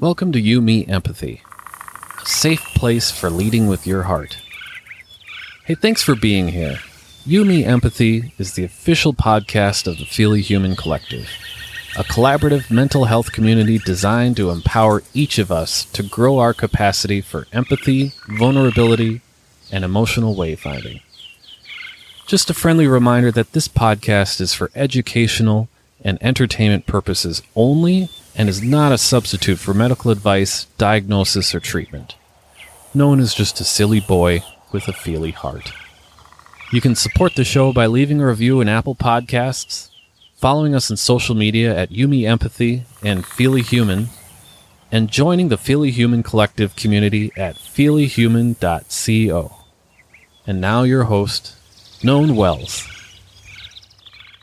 Welcome to You Me Empathy, a safe place for leading with your heart. Hey, thanks for being here. You Me Empathy is the official podcast of the Feely Human Collective, a collaborative mental health community designed to empower each of us to grow our capacity for empathy, vulnerability, and emotional wayfinding. Just a friendly reminder that this podcast is for educational and entertainment purposes only and is not a substitute for medical advice, diagnosis, or treatment. No one is just a silly boy with a feely heart. You can support the show by leaving a review in Apple Podcasts, following us on social media at You Me Empathy and Feely Human, and joining the Feely Human Collective community at feelyhuman.co. And now your host, Known Wells.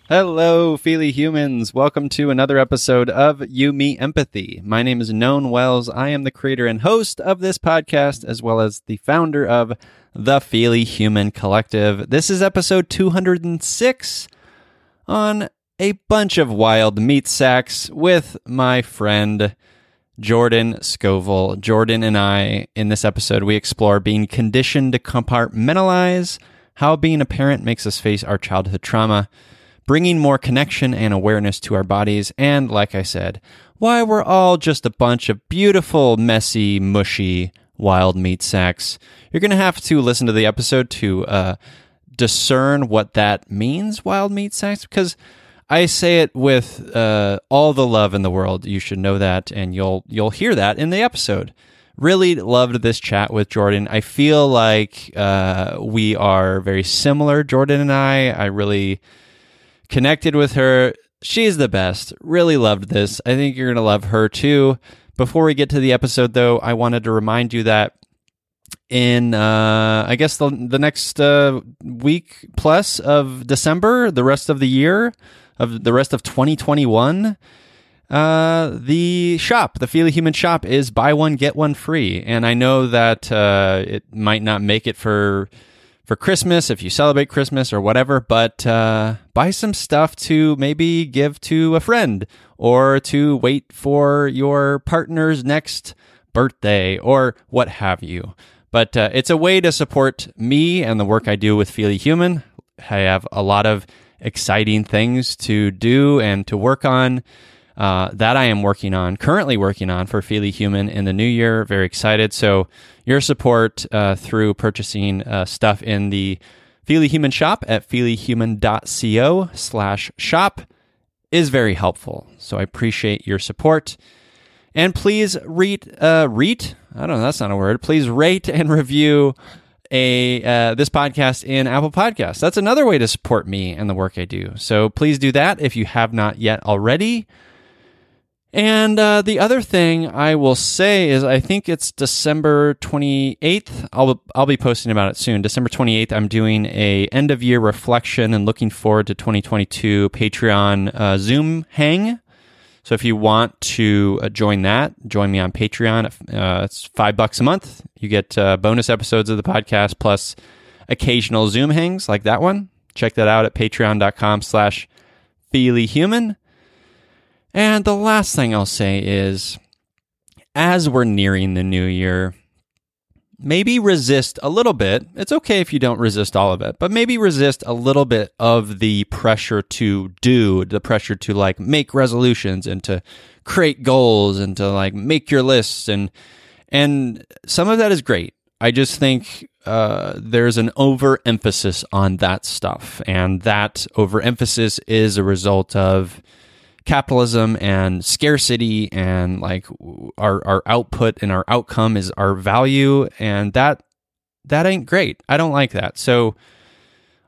Hello, Feely humans. Welcome to another episode of You Me Empathy. My name is Known Wells. I am the creator and host of this podcast, as well as the founder of the Feely Human Collective. This is episode 206 on a bunch of wild meat sacks with my friend Jordan Scoville. Jordan and I, in this episode, we explore being conditioned to compartmentalize, how being a parent makes us face our childhood trauma bringing more connection and awareness to our bodies, and like I said, why we're all just a bunch of beautiful, messy, mushy, wild meat sacks. You're going to have to listen to the episode to uh, discern what that means, wild meat sacks, because I say it with uh, all the love in the world. You should know that, and you'll you'll hear that in the episode. Really loved this chat with Jordan. I feel like uh, we are very similar, Jordan and I. I really connected with her. She's the best. Really loved this. I think you're going to love her too. Before we get to the episode, though, I wanted to remind you that in uh, I guess the the next uh, week plus of December, the rest of the year of the rest of 2021, uh, the shop, the Feely Human shop, is buy one get one free, and I know that uh, it might not make it for for Christmas if you celebrate Christmas or whatever, but uh, buy some stuff to maybe give to a friend or to wait for your partner's next birthday or what have you. But uh, it's a way to support me and the work I do with Feely Human. I have a lot of exciting things to do and to work on. Uh, that I am working on, currently working on for Feely Human in the new year. Very excited. So, your support uh, through purchasing uh, stuff in the Feely Human shop at feelyhuman.co slash shop is very helpful. So, I appreciate your support. And please read, uh, read. I don't know, that's not a word. Please rate and review a uh, this podcast in Apple Podcasts. That's another way to support me and the work I do. So please do that if you have not yet already. And uh, the other thing I will say is I think it's December 28th. I'll I'll be posting about it soon. December 28th, I'm doing a end of year reflection and looking forward to 2022 Patreon uh, Zoom hang. So if you want to uh, join that, join me on Patreon. Uh, it's five bucks a month. You get uh, bonus episodes of the podcast plus occasional Zoom hangs like that one. Check that out at patreon.com slash feelyhuman. And the last thing I'll say is as we're nearing the new year, maybe resist a little bit. It's okay if you don't resist all of it, but maybe resist a little bit of the pressure to do, the pressure to like make resolutions and to create goals and to like make your lists and and some of that is great. I just think uh, there's an overemphasis on that stuff, and that overemphasis is a result of capitalism and scarcity and like our our output and our outcome is our value and that that ain't great. I don't like that. So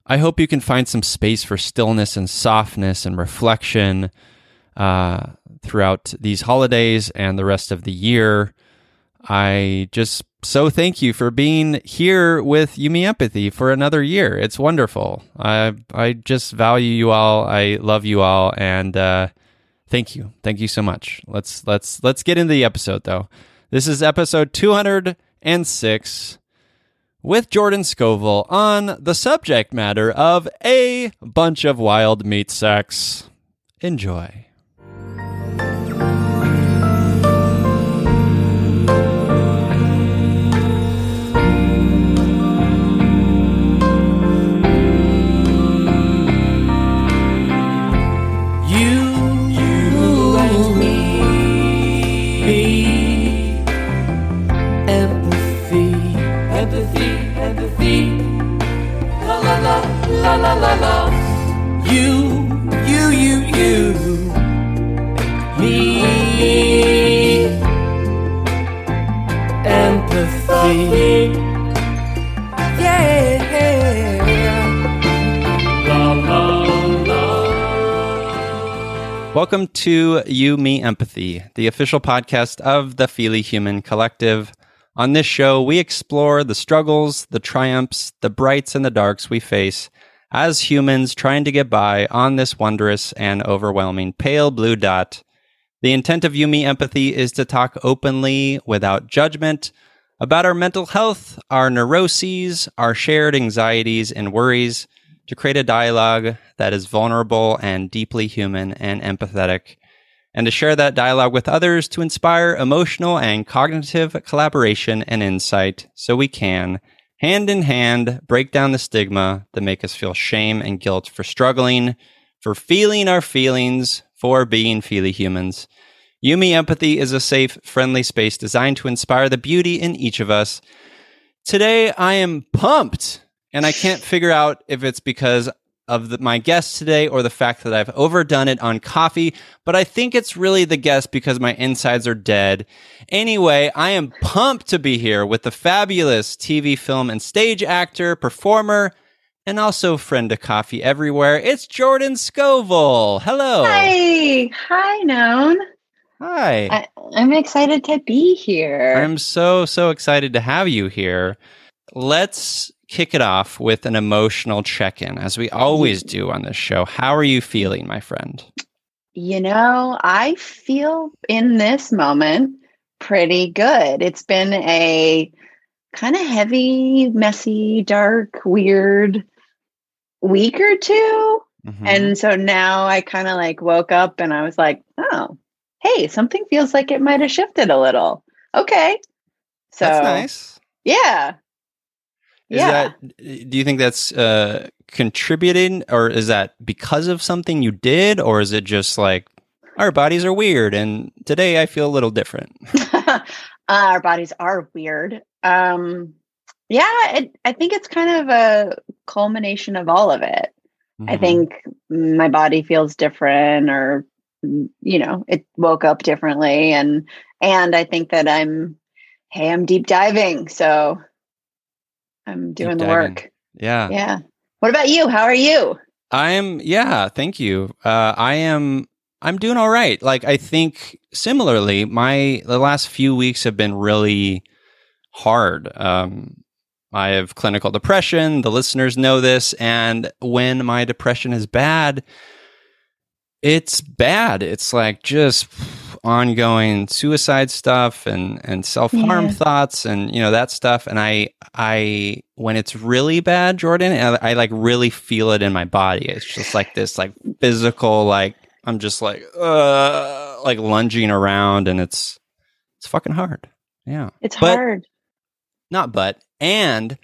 I hope you can find some space for stillness and softness and reflection uh, throughout these holidays and the rest of the year. I just so thank you for being here with You Me Empathy for another year. It's wonderful. I I just value you all. I love you all, and uh, Thank you. Thank you so much. Let's let's let's get into the episode though. This is episode 206 with Jordan Scoville on the subject matter of a bunch of wild meat sex. Enjoy. la la. You, you, you, you. Me. Empathy. Yeah. La, la, la. Welcome to You, Me, Empathy, the official podcast of the Feely Human Collective. On this show, we explore the struggles, the triumphs, the brights, and the darks we face as humans trying to get by on this wondrous and overwhelming pale blue dot. The intent of You, Me, Empathy is to talk openly, without judgment, about our mental health, our neuroses, our shared anxieties and worries to create a dialogue that is vulnerable and deeply human and empathetic, and to share that dialogue with others to inspire emotional and cognitive collaboration and insight so we can, hand in hand, break down the stigma that make us feel shame and guilt for struggling, for feeling our feelings, for being feely humans. You Me Empathy is a safe, friendly space designed to inspire the beauty in each of us. Today, I am pumped and I can't figure out if it's because of the, my guest today or the fact that I've overdone it on coffee, but I think it's really the guest because my insides are dead. Anyway, I am pumped to be here with the fabulous TV, film, and stage actor, performer, and also friend to coffee everywhere. It's Jordan Scoville. Hello. Hi. Hi, Known. Hi. I, I'm excited to be here. I'm so, so excited to have you here. Let's kick it off with an emotional check in, as we always do on this show. How are you feeling, my friend? You know, I feel in this moment pretty good. It's been a kind of heavy, messy, dark, weird week or 2 Mhm. And so now I kind of like woke up and I was like, oh, hey, something feels like it might have shifted a little. Okay. So, That's nice. yeah. Is yeah. that do you think that's uh contributing or is that because of something you did or is it just like our bodies are weird and today I feel a little different? uh, our bodies are weird. Um, yeah, it, I think it's kind of a culmination of all of it. I Mhm. think my body feels different, or you know, it woke up differently, and and I think that I'm, hey, I'm deep diving, so I'm doing the work. Yeah. Yeah. What about you? How are you? I'm yeah, thank you. Uh I am I'm doing all right. Like I think similarly, my the last few weeks have been really hard. Um I have clinical depression. The listeners know this and when my depression is bad, it's bad. It's like just ongoing suicide stuff and and self-harm Yeah. thoughts and you know that stuff and I I when it's really bad, Jordan, I, I like really feel it in my body. It's just like this like physical like I'm just like uh like lunging around and it's it's fucking hard. Yeah. It's But- hard. Not but and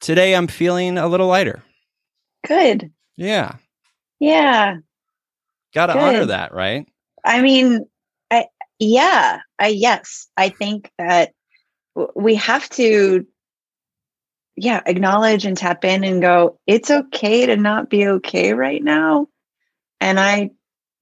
today I'm feeling a little lighter. Good. Yeah. Yeah. Got to honor that, right? I mean, yeah, I yes, I think that we have to yeah, acknowledge and tap in and go, it's okay to not be okay right now. And I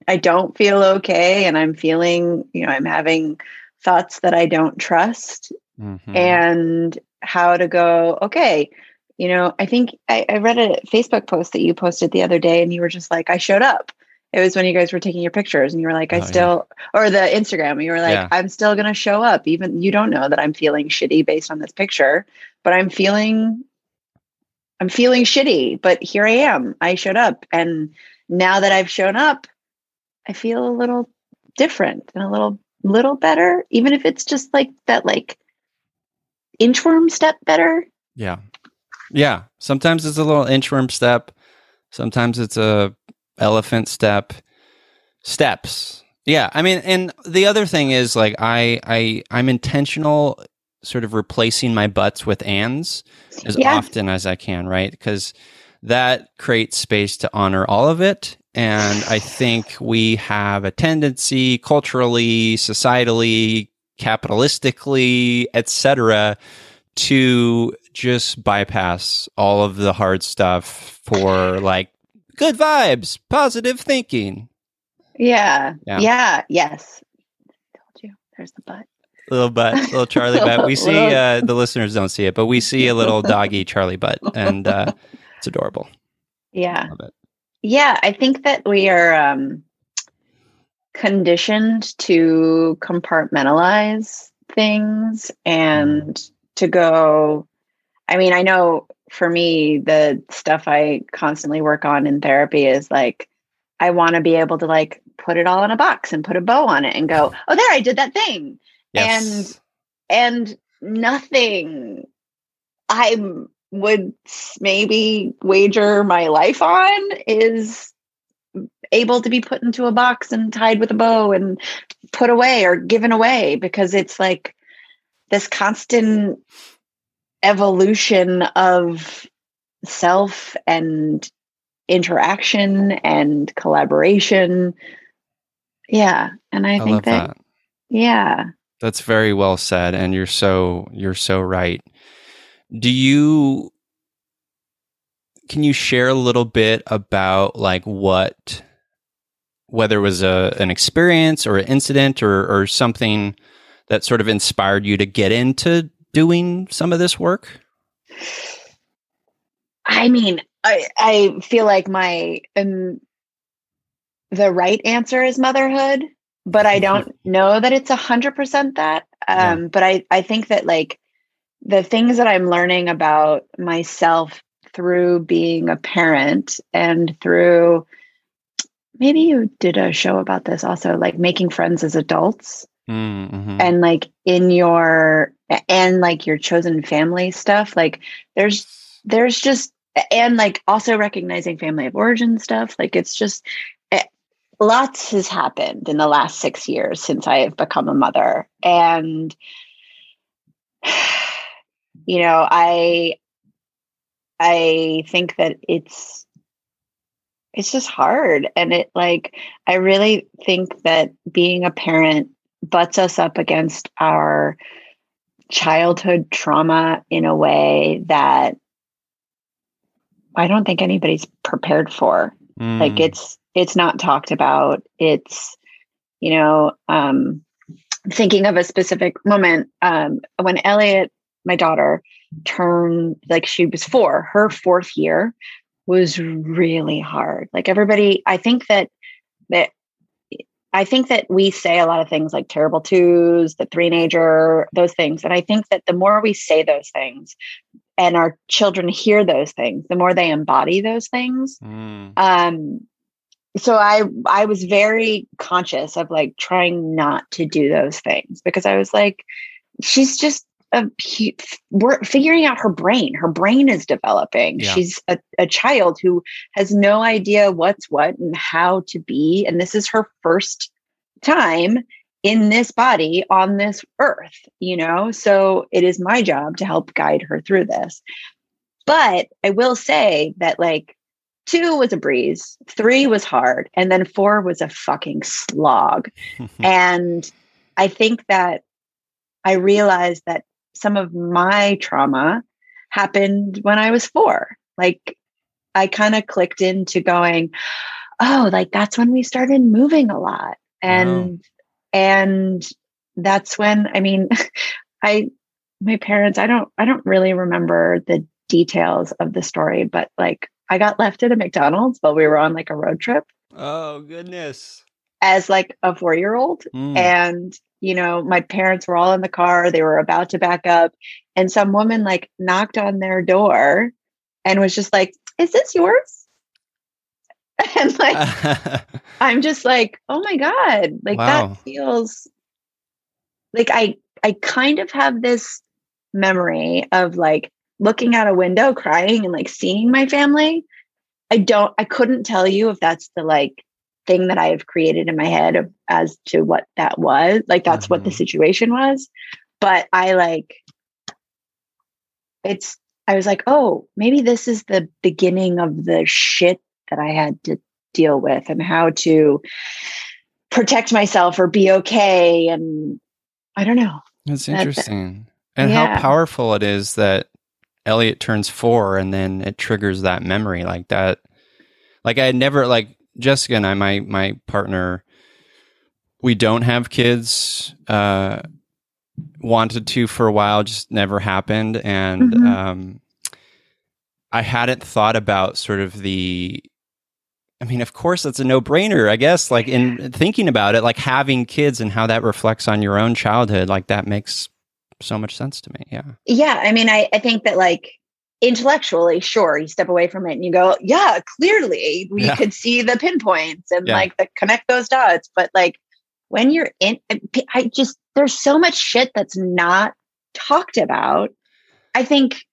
I don't feel okay and I'm feeling, you know, I'm having thoughts that I don't trust Mhm. and how to go, okay, you know, I think I, I read a Facebook post that you posted the other day and you were just like, I showed up. It was when you guys were taking your pictures and you were like, Oh, I yeah. still, or the Instagram, you were like, Yeah. I'm still going to show up. Even you don't know that I'm feeling shitty based on this picture, but I'm feeling, I'm feeling shitty, but here I am. I showed up. And now that I've shown up, I feel a little different and a little, little better, even if it's just like that, like inchworm step better. Yeah. Yeah. Sometimes it's a little inchworm step. Sometimes it's a elephant step. Steps. Yeah. I mean, and the other thing is like I I I'm intentional sort of replacing my butts with ands as Yeah. often as I can, right? Because that creates space to honor all of it. And I think we have a tendency culturally, societally, capitalistically, etc., to just bypass all of the hard stuff for like good vibes, positive thinking. Yeah. Yeah. Yeah. Yes. Told you. There's the butt. Little butt, little Charlie butt. We see uh, the listeners don't see it, but we see a little doggy Charlie butt, and uh, it's adorable. Yeah. Love it. Yeah. I think that we are um conditioned to compartmentalize things and to go I mean, I know for me, the stuff I constantly work on in therapy is like, I want to be able to like put it all in a box and put a bow on it and go, oh, there, I did that thing. Yes. And, and nothing I would maybe wager my life on is able to be put into a box and tied with a bow and put away or given away because it's like this constant evolution of self and interaction and collaboration. Yeah. And I, I think that, that, yeah. That's very well said. And you're so, you're so right. Do you, can you share a little bit about like what, whether it was a, an experience or an incident or, or something that sort of inspired you to get into doing some of this work? I mean, I, I feel like my um, the right answer is motherhood, but I don't know that it's a hundred percent that. Um, yeah. But I I think that like the things that I'm learning about myself through being a parent and through maybe you did a show about this also like making friends as adults mm-hmm. and like in your and like your chosen family stuff like there's there's just and like also recognizing family of origin stuff like it's just it, eh, lots has happened in the last six years since i have become a mother and you know i i think that it's it's just hard and it like i really think that being a parent butts us up against our childhood trauma in a way that I don't think anybody's prepared for. Mm. Like it's it's not talked about. It's you know, um thinking of a specific moment um when Elliot, my daughter, turned like she was 4, her fourth year was really hard. Like everybody, I think that that I think that we say a lot of things like terrible twos, the three nager, those things. And I think that the more we say those things and our children hear those things, the more they embody those things. Mm. Um, so I I was very conscious of like trying not to do those things because I was like, she's just we're figuring out her brain. Her brain is developing. Yeah. She's a, a child who has no idea what's what and how to be. And this is her first time in this body on this earth, you know? So it is my job to help guide her through this. But I will say that, like, two was a breeze, three was hard, and then four was a fucking slog. and I think that I realized that some of my trauma happened when I was four. Like I kind of clicked into going, oh, like that's when we started moving a lot. And wow. and that's when I mean, I my parents, I don't I don't really remember the details of the story, but like I got left at a McDonald's while we were on like a road trip. Oh goodness. As like a four year old. Mm. And you know, my parents were all in the car, they were about to back up, and some woman like knocked on their door and was just like, Is this yours? And like, I'm just like, Oh my God, like wow. that feels like I, I kind of have this memory of like looking out a window crying and like seeing my family. I don't, I couldn't tell you if that's the like thing that I have created in my head of, as to what that was. Like that's mm-hmm. what the mm-hmm. situation was. But I like it's I was like, oh, maybe this is the beginning of the shit that I had to deal with and how to protect myself or be okay. And I don't know. That's interesting. and yeah. how powerful it is that Elliot turns four and then it triggers that memory like that. Like I had never like Jessica and I, my my partner, we don't have kids. Uh, wanted to for a while, just never happened, and mm-hmm. um, I hadn't thought about sort of the I mean, of course, it's a no brainer, I guess. Like in thinking about it, like having kids and how that reflects on your own childhood, like that makes so much sense to me. Yeah. Yeah. I mean, I, I think that like intellectually, sure, you step away from it and you go, yeah, clearly we Yeah. could see the pinpoints and Yeah. like the connect those dots. But like when you're in, I just, there's so much shit that's not talked about. I think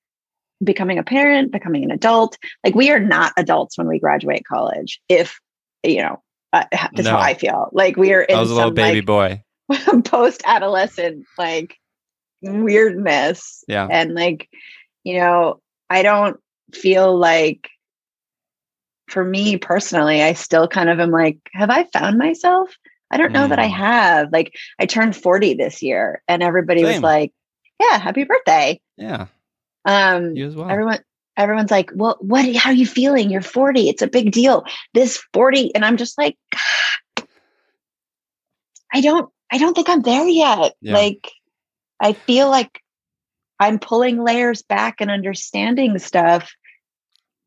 becoming a parent, becoming an adult, like we are not adults when we graduate college. If, you know, uh, that's No. how I feel. Like we are in I was a little baby like boy. post adolescent like weirdness Yeah. and like you know i don't feel like for me personally i still kind of am like have i found myself? I don't know that i Mm. have. Like i turned 40 this year and everybody was like yeah happy birthday. Yeah. um You as well. everyone everyone's like well what how are you feeling? You're 40 it's a big deal. This 40 and i'm just like i don't i don't think i'm there yet. Yeah. like i feel like i'm pulling layers back and understanding stuff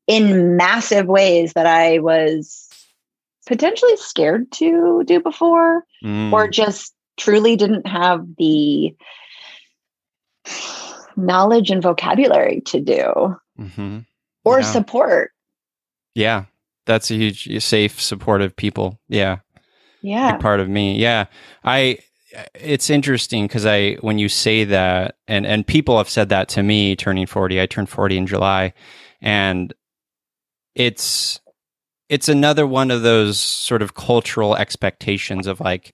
in massive ways that i was potentially scared to do before Mm. or just truly didn't have the knowledge and vocabulary to do Mhm. or Yeah. support. Yeah. That's a huge, safe, supportive people. Yeah. Yeah. big part of me. Yeah. I it's interesting because I when you say that and and people have said that to me turning 40. I turned 40 in July and it's it's another one of those sort of cultural expectations of like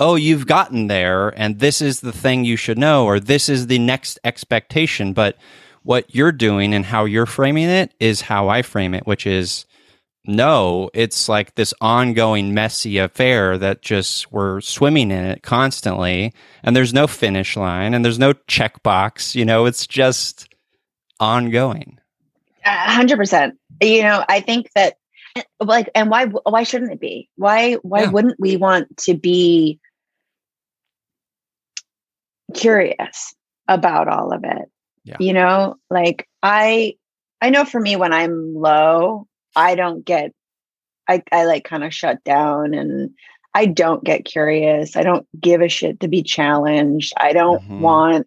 oh you've gotten there and this is the thing you should know or this is the next expectation but what you're doing and how you're framing it is how I frame it which is no, it's like this ongoing messy affair that just we're swimming in it constantly, and there's no finish line and there's no checkbox. You know, it's just ongoing. A hundred percent. You know, I think that like and why why shouldn't it be? Why why Yeah. wouldn't we want to be curious about all of it? Yeah. You know, like I I know for me when I'm low, I don't get I I like kind of shut down and I don't get curious. I don't give a shit to be challenged. I don't Mhm. want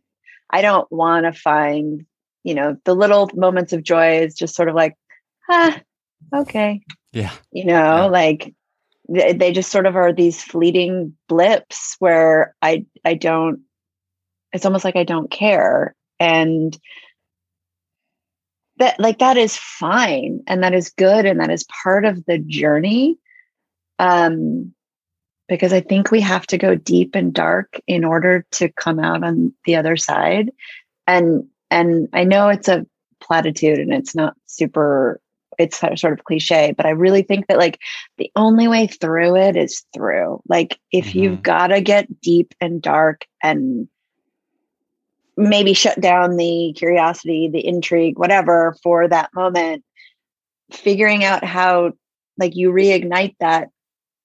I don't want to find, you know, the little moments of joy is just sort of like, ah, okay. Yeah. You know, Yeah. like they, they just sort of are these fleeting blips where I I don't it's almost like I don't care. And that like that is fine and that is good and that is part of the journey. Um because I think we have to go deep and dark in order to come out on the other side. And and I know it's a platitude and it's not super it's sort of cliche, but I really think that like the only way through it is through. Like if you've got to get deep and dark and maybe shut down the curiosity, the intrigue, whatever for that moment, figuring out how like you reignite that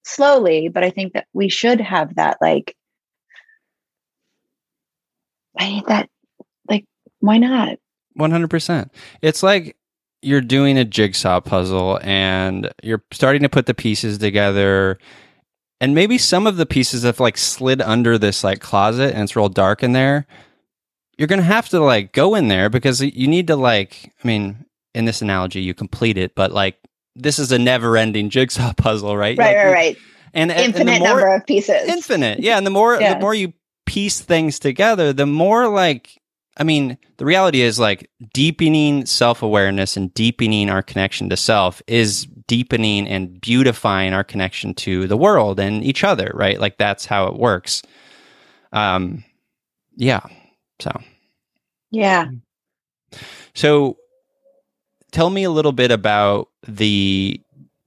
slowly, but I think that we should have that like I need that like why not? 100%. It's like you're doing a jigsaw puzzle and you're starting to put the pieces together. And maybe some of the pieces have like slid under this like closet and it's real dark in there. You're going to have to like go in there because you need to like, I mean, in this analogy, you complete it, but like this is a never ending jigsaw puzzle, right? Right, Like, right, right. And, and- and the Infinite more- number of pieces. infinite yeah and the more Yeah. the more you piece things together the more like i mean the reality is like deepening self-awareness and deepening our connection to self is deepening and beautifying our connection to the world and each other right like that's how it works um yeah so Yeah. so tell me a little bit about the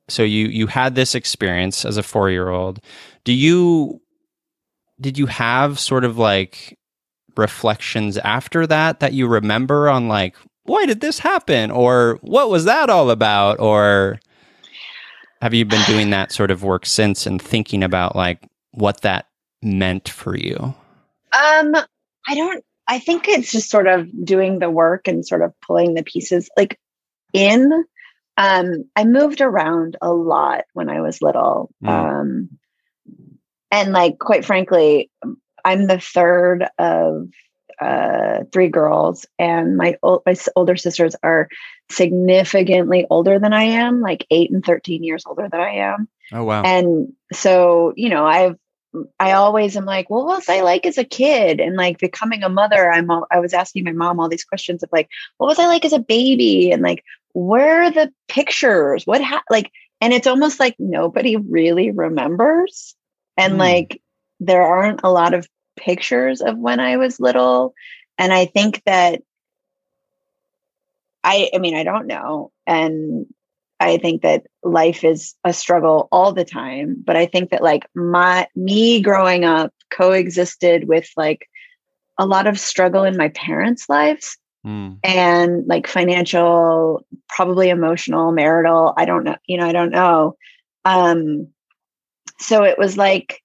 so you you had this experience as a 4-year-old. Do you did you have sort of like reflections after that that you remember on like why did this happen or what was that all about or have you been doing that sort of work since and thinking about like what that meant for you? Um, I don't I think it's just sort of doing the work and sort of pulling the pieces like in. Um, I moved around a lot when I was little. Mm. Um, and like, quite frankly, I'm the third of uh, three girls, and my, ol- my older sisters are significantly older than I am, like eight and 13 years older than I am. Oh wow. And so, you know, I've I always am like, well, what was I like as a kid? And like becoming a mother, I'm all, I was asking my mom all these questions of like, what was I like as a baby? And like, where are the pictures? What ha-? like, and it's almost like nobody really remembers. And Hmm. like, there aren't a lot of pictures of when I was little. And I think that I, I mean, I don't know. And I think that life is a struggle all the time. But I think that like my, me growing up coexisted with like a lot of struggle in my parents' lives Mm. and like financial, probably emotional, marital. I don't know, you know, I don't know. Um, so it was like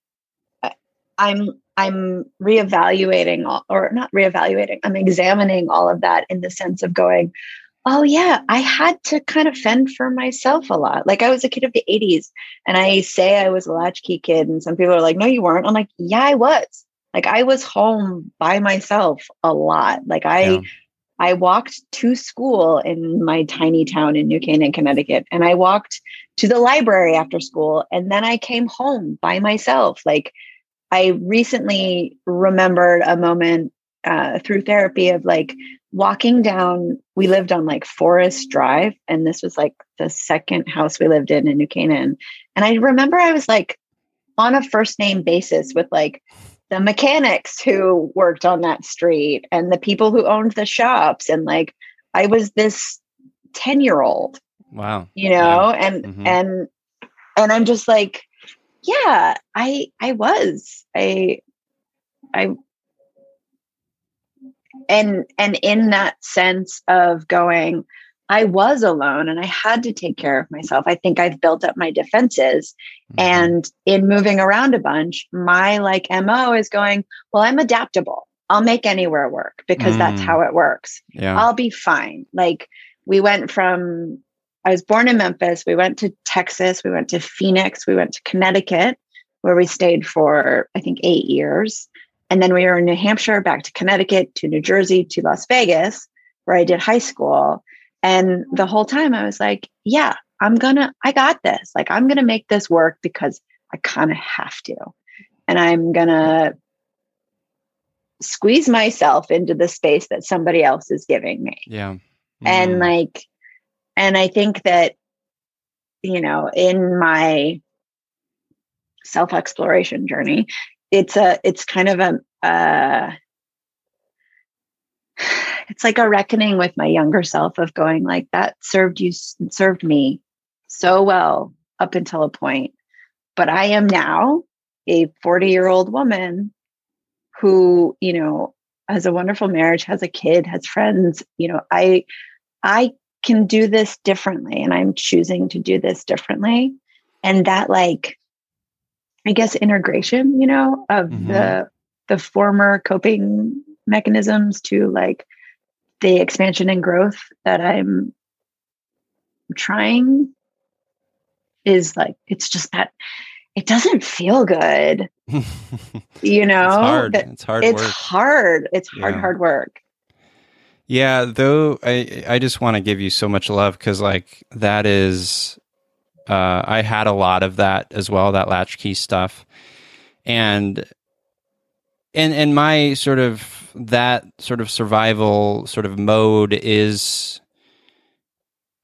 I- I'm I'm reevaluating all, or not reevaluating. I'm examining all of that in the sense of going, oh yeah, I had to kind of fend for myself a lot. Like I was a kid of the 80s and I say I was a latchkey kid and some people are like, no, you weren't. I'm like, yeah, I was. Like I was home by myself a lot. Like I Yeah. I walked to school in my tiny town in New Canaan, Connecticut, and I walked to the library after school, and then I came home by myself. Like, I recently remembered a moment uh, through therapy of like walking down. We lived on like Forest Drive, and this was like the second house we lived in in New Canaan. And I remember I was like on a first name basis with like the mechanics who worked on that street and the people who owned the shops and like i was this 10 year old Wow. you know and Mhm. and and i'm just like yeah i i was i i and and in that sense of going i was alone and i had to take care of myself i think i've built up my defenses Mhm. and in moving around a bunch, my like MO is going, well, I'm adaptable. I'll make anywhere work because that's Mm. how it works. yeah. I'll be fine. Like we went from, I was born in Memphis. We went to Texas. We went to Phoenix. We went to Connecticut, where we stayed for, I think, eight years. And then we were in New Hampshire, back to Connecticut, to New Jersey, to Las Vegas, where I did high school. And the whole time I was like, yeah, I'm gonna, I got this. Like, I'm gonna make this work because I kind of have to. And I'm gonna squeeze myself into the space that somebody else is giving me. yeah. And Mm. like, and I think that, you know, in my self exploration journey, it's a, it's kind of a, uh, it's like a reckoning with my younger self of going like that served you served me so well up until a point. But i am now a 40 year old woman who you know has a wonderful marriage has a kid has friends you know i i can do this differently and i'm choosing to do this differently. And that like i guess integration you know of Mhm. the the former coping mechanisms to like the expansion and growth that i'm trying is like it's just that it doesn't feel good you know it's hard. It's hard it's work. hard it's hard Yeah. hard work Yeah, though I I just want to give you so much love because like that is uh I had a lot of that as well, that latchkey stuff. And and and my sort of that sort of survival sort of mode is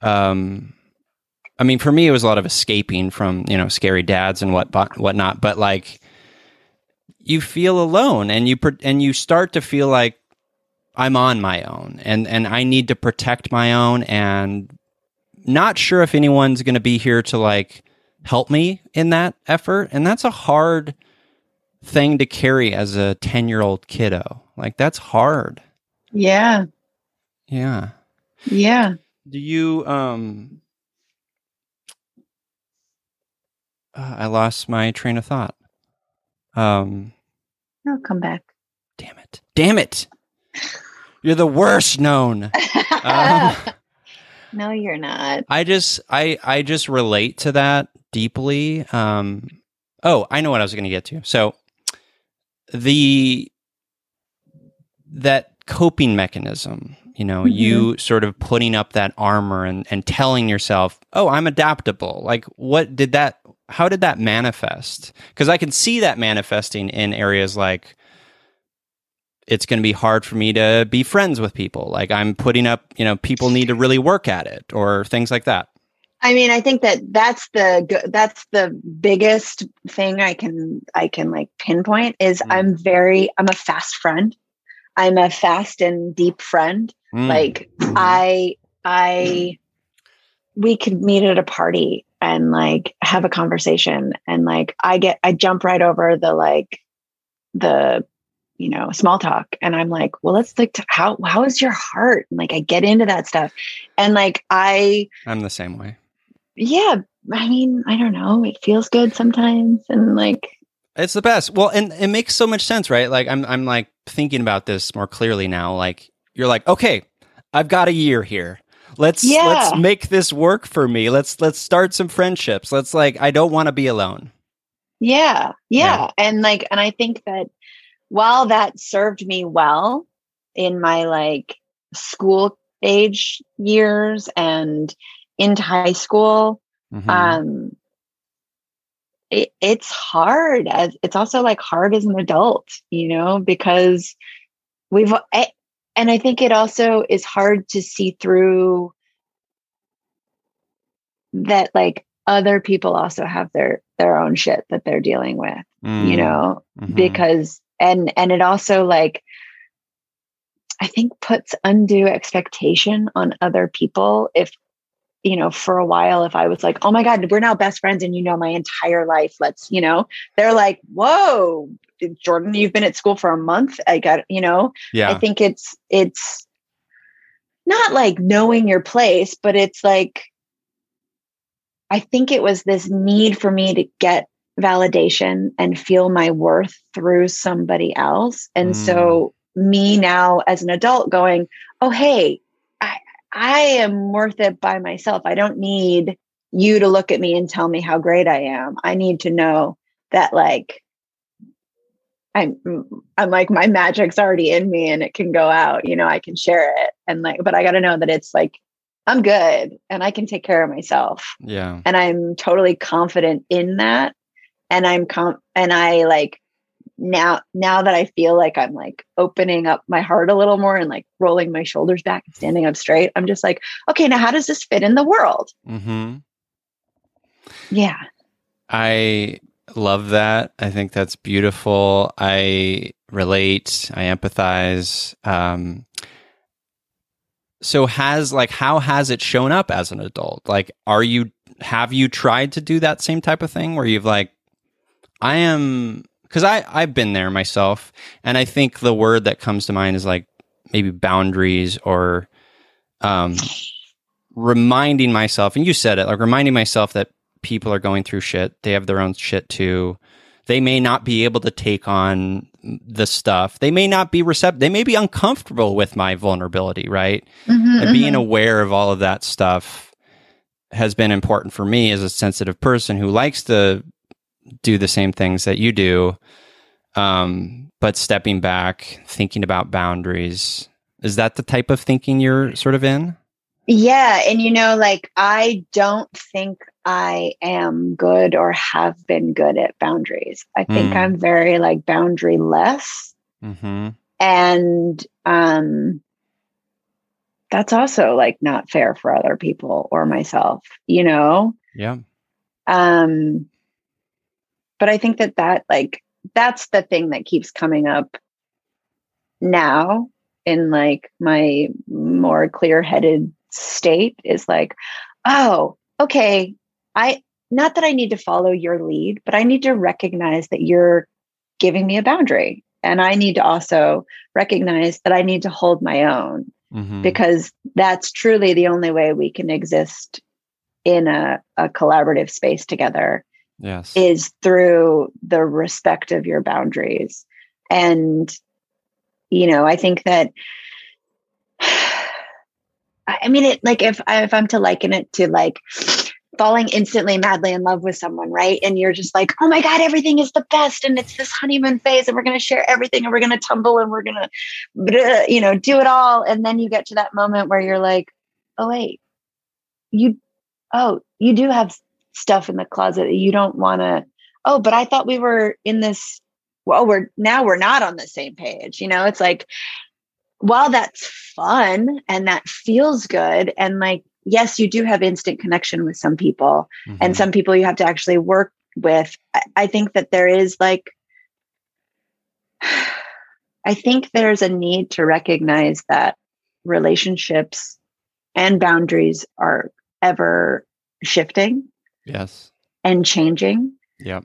um I mean for me it was a lot of escaping from, you know, scary dads and what whatnot, but like you feel alone and you and you start to feel like I'm on my own and and I need to protect my own and not sure if anyone's going to be here to like help me in that effort and that's a hard thing to carry as a 10-year-old kiddo. Like that's hard. yeah Yeah. yeah Do you um uh, I lost my train of thought. Um i'll come back damn it. Damn it. You're the worst known. Um, No, you're not. I just I I just relate to that deeply. Um oh, I know what I was going to get to. So the that coping mechanism, you know, Mhm. you sort of putting up that armor and and telling yourself, "Oh, I'm adaptable." Like what did that how did that manifest? Cuz I can see that manifesting in areas like it's going to be hard for me to be friends with people. Like I'm putting up, you know, people need to really work at it or things like that. I mean, I think that that's the that's the biggest thing I can I can like pinpoint is Mm. I'm very I'm a fast friend. I'm a fast and deep friend. Mm. Like I I we could meet at a party and like have a conversation and like I get I jump right over the like the you know small talk and I'm like, well let's like t- how how is your heart? And like I get into that stuff. And like I I'm the same way. yeah, I mean, I don't know. It feels good sometimes. And like, It's the best. Well, and it makes so much sense, right? Like I'm I'm like thinking about this more clearly now. Like you're like, "Okay, I've got a year here. Let's Yeah. let's make this work for me. Let's let's start some friendships. Let's like I don't want to be alone." yeah, Yeah. yeah. And like, and I think that while that served me well in my like school age years and into high school, Mhm. um, it, it's hard as it's also like hard as an adult, you know, because we've, I, and I think it also is hard to see through that like other people also have their their own shit that they're dealing with you Mm, know mhm. because and and it also like i think puts undue expectation on other people if you know for a while if i was like oh my god we're now best friends and you know my entire life. Let's you know they're like whoa jordan you've been at school for a month. I got you know? Yeah. I think it's it's not like knowing your place, but it's like I think it was this need for me to get validation and feel my worth through somebody else. And Mm. so me now as an adult going, "Oh hey, I I am worth it by myself. I don't need you to look at me and tell me how great I am. I need to know that like I'm I'm like my magic's already in me and it can go out, you know, I can share it and like but I got to know that it's like I'm good and I can take care of myself yeah. and I'm totally confident in that and I'm com- and I like now now that I feel like I'm like opening up my heart a little more and like rolling my shoulders back and standing up straight, I'm just like, okay, now how does this fit in the world? mm-hmm. Yeah. I love that. I think that's beautiful. I relate. I empathize. Um, so has like how has it shown up as an adult? Like, are you have you tried to do that same type of thing where you've like, I am because I I've been there myself, and I think the word that comes to mind is like maybe boundaries or um reminding myself and you said it like reminding myself that people are going through shit. They have their own shit too. They may not be able to take on the stuff. They may not be receptive they may be uncomfortable with my vulnerability right? Mhm, and being mhm. aware of all of that stuff has been important for me as a sensitive person who likes to do the same things that you do um, but stepping back thinking about boundaries is that the type of thinking you're sort of in Yeah. And you know, like I don't think I am good or have been good at boundaries. I think Mm. I'm very like boundary less. mm-hmm. And um that's also like not fair for other people or myself, you know? yeah Um but I think that that like that's the thing that keeps coming up now in like my more clear-headed state is like oh okay i not that i need to follow your lead but i need to recognize that you're giving me a boundary and i need to also recognize that i need to hold my own mm-hmm. because that's truly the only way we can exist in a, a collaborative space together yes is through the respect of your boundaries and you know i think that I mean, it like if if I'm to liken it to like falling instantly madly in love with someone, right? And you're just like, oh my God, everything is the best. And it's this honeymoon phase, and we're going to share everything, and we're going to tumble, and we're going to, you know, do it all. And then you get to that moment where you're like, oh, wait, you, oh, you do have stuff in the closet that you don't want to, oh, but I thought we were in this, well, we're now we're not on the same page. You know, it's like, while that's fun and that feels good and like yes, you do have instant connection with some people, mm-hmm. and some people you have to actually work with. I, I think that there is like, I think there's a need to recognize that relationships and boundaries are ever shifting. Yes. And changing. Yep.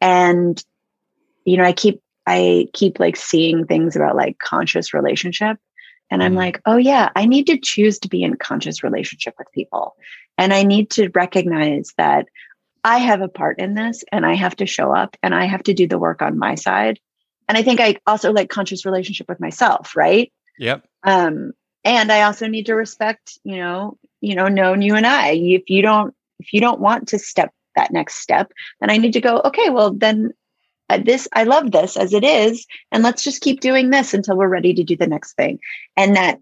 And, you know, I keep, I keep like seeing things about like conscious relationship and I'm mm-hmm. like, oh, yeah, I need to choose to be in conscious relationship with people. And I need to recognize that I have a part in this and I have to show up and I have to do the work on my side. And I think I also like conscious relationship with myself, right? Yep. Um, and I also need to respect, you know, you know, known you and I. If you don't, if you don't want to step that next step, then I need to go, okay, well, then uh, this i love this as it is and let's just keep doing this until we're ready to do the next thing and that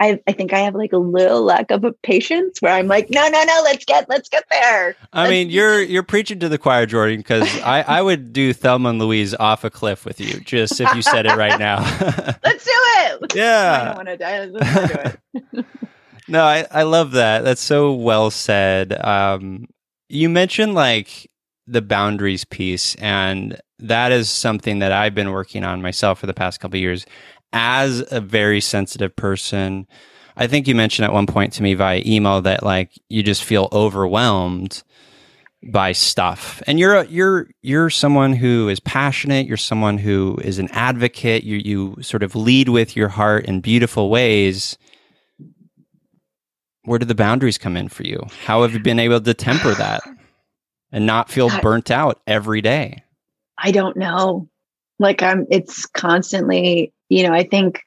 I, I think I have like a little lack of patience where I'm like, no, no, no, let's get, let's get there. I let's mean, you're, you're preaching to the choir, Jordan, because I, I would do Thelma and Louise off a cliff with you, just if you said it right now. let's do it. Yeah. I don't want to die. Let's do it. no, I, I love that. That's so well said. Um, you mentioned like the boundaries piece and that is something that I've been working on myself for the past couple years as a very sensitive person. I think you mentioned at one point to me via email that like you just feel overwhelmed by stuff. And you're you're you're someone who is passionate, you're someone who is an advocate, you you sort of lead with your heart in beautiful ways. Where do the boundaries come in for you? How have you been able to temper that? and not feel burnt out every day? I don't know. Like I'm it's constantly, you know, I think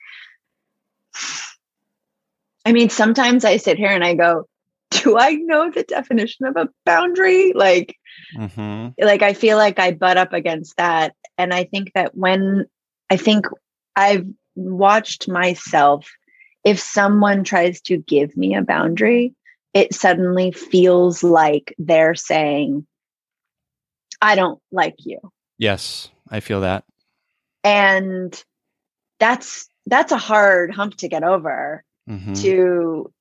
I mean, sometimes I sit here and I go, do I know the definition of a boundary? Like, mm-hmm. like I feel like I butt up against that. And I think that when I think I've watched myself, if someone tries to give me a boundary, it suddenly feels like they're saying, I don't like you. Yes, I feel that. And that's that's a hard hump to get over mm-hmm. to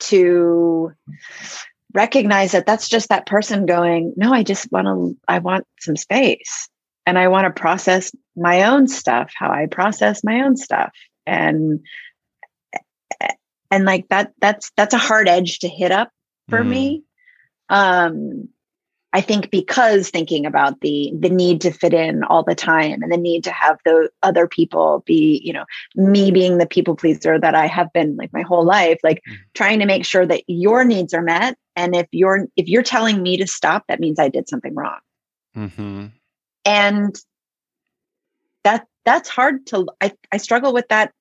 to recognize that that's just that person going no i just want to i want some space and i want to process my own stuff how i process my own stuff and and like that that's that's a hard edge to hit up for mm. me um I think because thinking about the the need to fit in all the time and the need to have the other people be, you know, me being the people pleaser that I have been like my whole life, like mm-hmm. trying to make sure that your needs are met. And if you're if you're telling me to stop, that means I did something wrong. Mm-hmm. And that that's hard to I, I struggle with that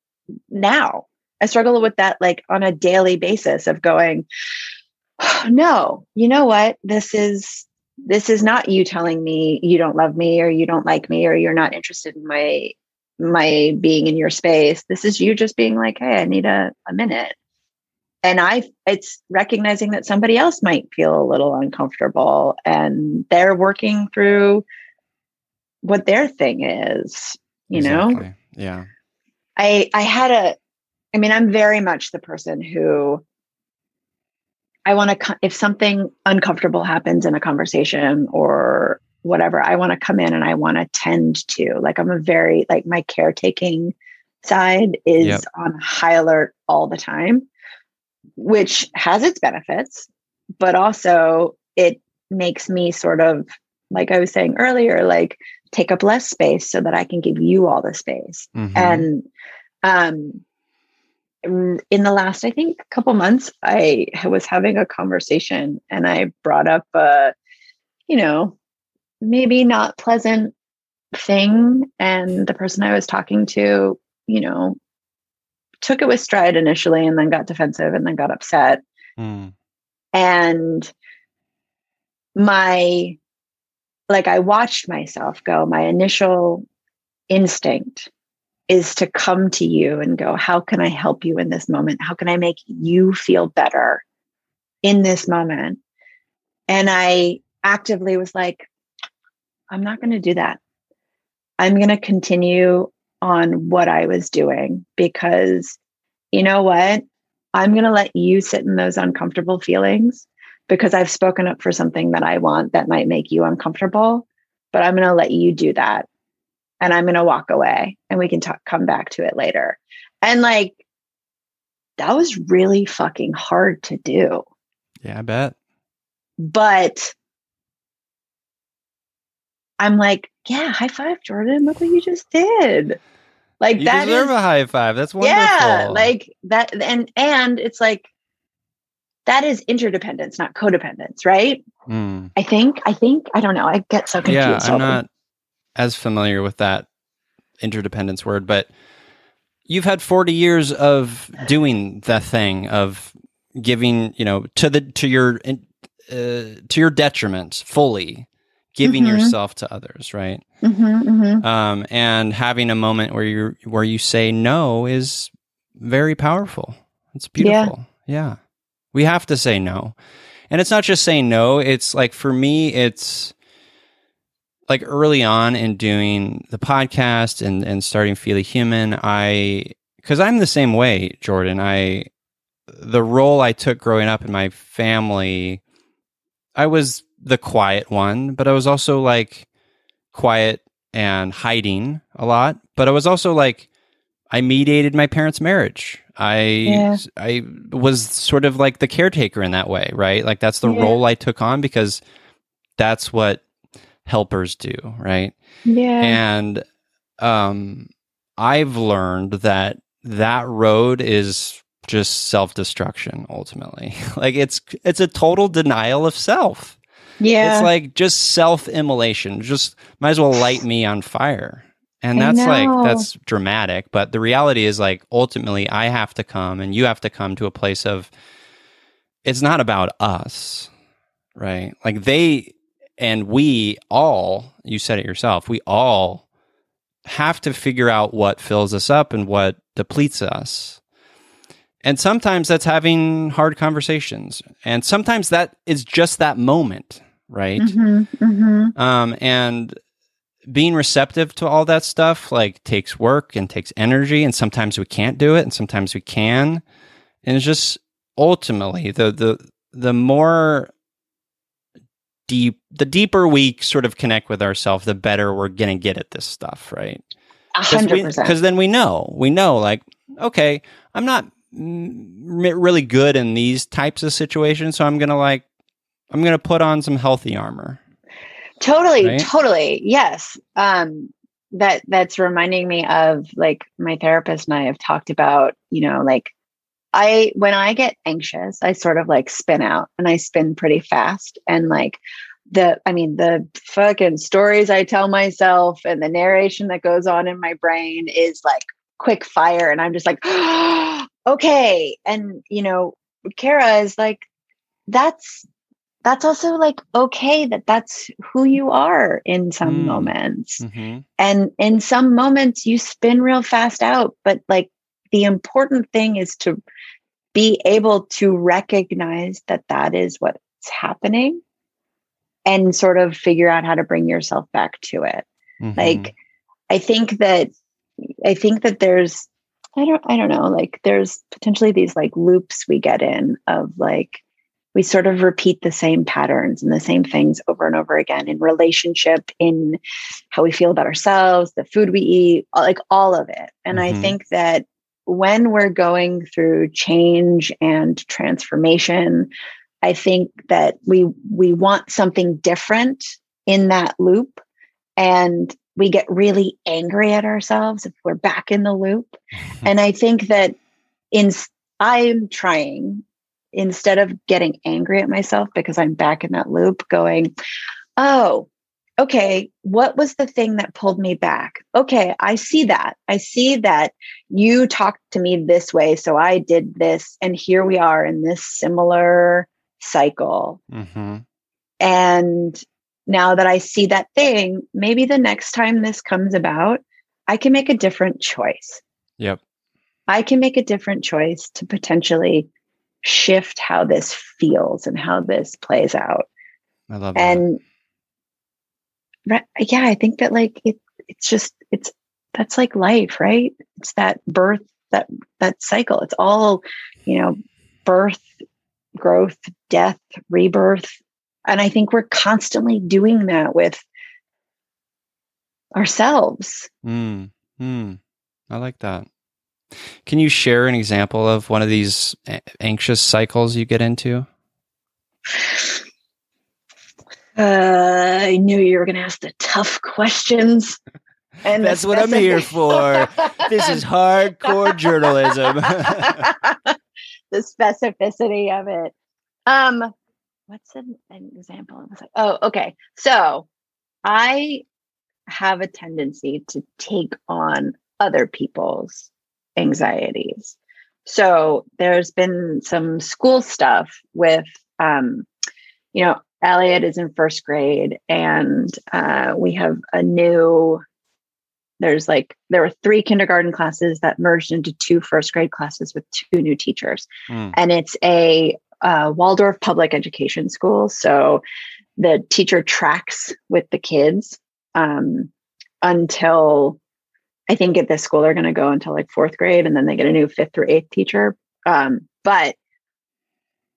now. I struggle with that like on a daily basis of going, oh, no, you know what? This is this is not you telling me you don't love me or you don't like me or you're not interested in my my being in your space this is you just being like hey i need a, a minute and i it's recognizing that somebody else might feel a little uncomfortable and they're working through what their thing is you exactly. know yeah i i had a i mean i'm very much the person who I want to, if something uncomfortable happens in a conversation or whatever, I want to come in and I want to tend to. Like, I'm a very, like, my caretaking side is yep. on high alert all the time, which has its benefits, but also it makes me sort of, like I was saying earlier, like, take up less space so that I can give you all the space. Mm-hmm. And, um, in the last, I think, couple months, I was having a conversation and I brought up a, you know, maybe not pleasant thing. And the person I was talking to, you know, took it with stride initially and then got defensive and then got upset. Mm. And my, like, I watched myself go, my initial instinct is to come to you and go, How can I help you in this moment? How can I make you feel better in this moment? And I actively was like, I'm not going to do that. I'm going to continue on what I was doing because you know what? I'm going to let you sit in those uncomfortable feelings because I've spoken up for something that I want that might make you uncomfortable, but I'm going to let you do that. And I'm going to walk away and we can talk, come back to it later. And like, that was really fucking hard to do. Yeah, I bet. But I'm like, yeah, high five, Jordan. Look what you just did. Like you that deserve is, a high five. That's wonderful. yeah, like that, and and it's like that is interdependence, not codependence, right? Mm. I think. I think. I don't know. I get so confused. Yeah, I'm not as familiar with that interdependence word, but you've had 40 years of doing the thing of giving, you know, to the to your uh, to your detriment fully giving Mhm. yourself to others, right? Mhm, mhm. Um, and having a moment where you where you say no is very powerful. It's beautiful. yeah. We have to say no. And it's not just saying no, it's like for me it's like early on in doing the podcast and and starting Feel Human, I cuz I'm the same way, Jordan. I the role I took growing up in my family I was the quiet one, but I was also like quiet and hiding a lot, but I was also like I mediated my parents' marriage. I Yeah. I was sort of like the caretaker in that way, right? Like that's the Yeah. role I took on because that's what helpers do, right? Yeah. And um I've learned that that road is just self-destruction ultimately. like it's it's a total denial of self. yeah. It's like just self-immolation. Just might as well light me on fire. And that's like that's dramatic, but the reality is like ultimately I have to come and you have to come to a place of it's not about us, right? Like they and we all, you said it yourself, we all have to figure out what fills us up and what depletes us. And sometimes that's having hard conversations. And sometimes that is just that moment, right? Mhm, mhm. Um, and being receptive to all that stuff like takes work and takes energy. And sometimes we can't do it and sometimes we can. And it's just ultimately the, the, the more deep, the deeper we sort of connect with ourselves, the better we're going to get at this stuff, right? A hundred percent. Because then we know, we know, like, okay, I'm not really good in these types of situations, so I'm gonna like, I'm gonna put on some healthy armor. Totally, Right? totally. Yes. Um that that's reminding me of like my therapist and I have talked about, you know, like I when I get anxious, I sort of like spin out and I spin pretty fast and like the I mean the fucking stories I tell myself and the narration that goes on in my brain is like quick fire and I'm just like okay and you know Kara is like that's that's also like okay that that's who you are in some Mm. moments Mm-hmm. and in some moments you spin real fast out but like the important thing is to be able to recognize that that is what's happening and sort of figure out how to bring yourself back to it Mm-hmm. like i think that i think that there's i don't i don't know like there's potentially these like loops we get in of like we sort of repeat the same patterns and the same things over and over again in relationship in how we feel about ourselves the food we eat like all of it and i Mhm. think that when we're going through change and transformation i think that we we want something different in that loop. And we get really angry at ourselves if we're back in the loop. And i think that in i'm trying instead of getting angry at myself because i'm back in that loop going oh okay, what was the thing that pulled me back? Okay, I see that. I see that you talked to me this way. So I did this. And here we are in this similar cycle. Mm-hmm. And now that I see that thing, maybe the next time this comes about, I can make a different choice. Yep. I can make a different choice to potentially shift how this feels and how this plays out. I love and that. Yeah, I think that like it it's just it's that's like life, right? It's that birth that that cycle. It's all, you know, birth, growth, death, rebirth. And I think we're constantly doing that with ourselves. Mm, mm, I like that. Can you share an example of one of these anxious cycles you get into? Uh, I knew you were going to ask the tough questions. And that's what I'm here for. this is hardcore journalism. the specificity of it. Um, what's an, an example? I was like, oh, okay. So I have a tendency to take on other people's anxieties. So there's been some school stuff with, um, you know, Elliot is in first grade, and uh, we have a new. There's like there were three kindergarten classes that merged into two first grade classes with two new teachers, mm. and it's a uh, Waldorf public education school. So the teacher tracks with the kids um, until I think at this school they're going to go until like fourth grade, and then they get a new fifth through eighth teacher. Um, but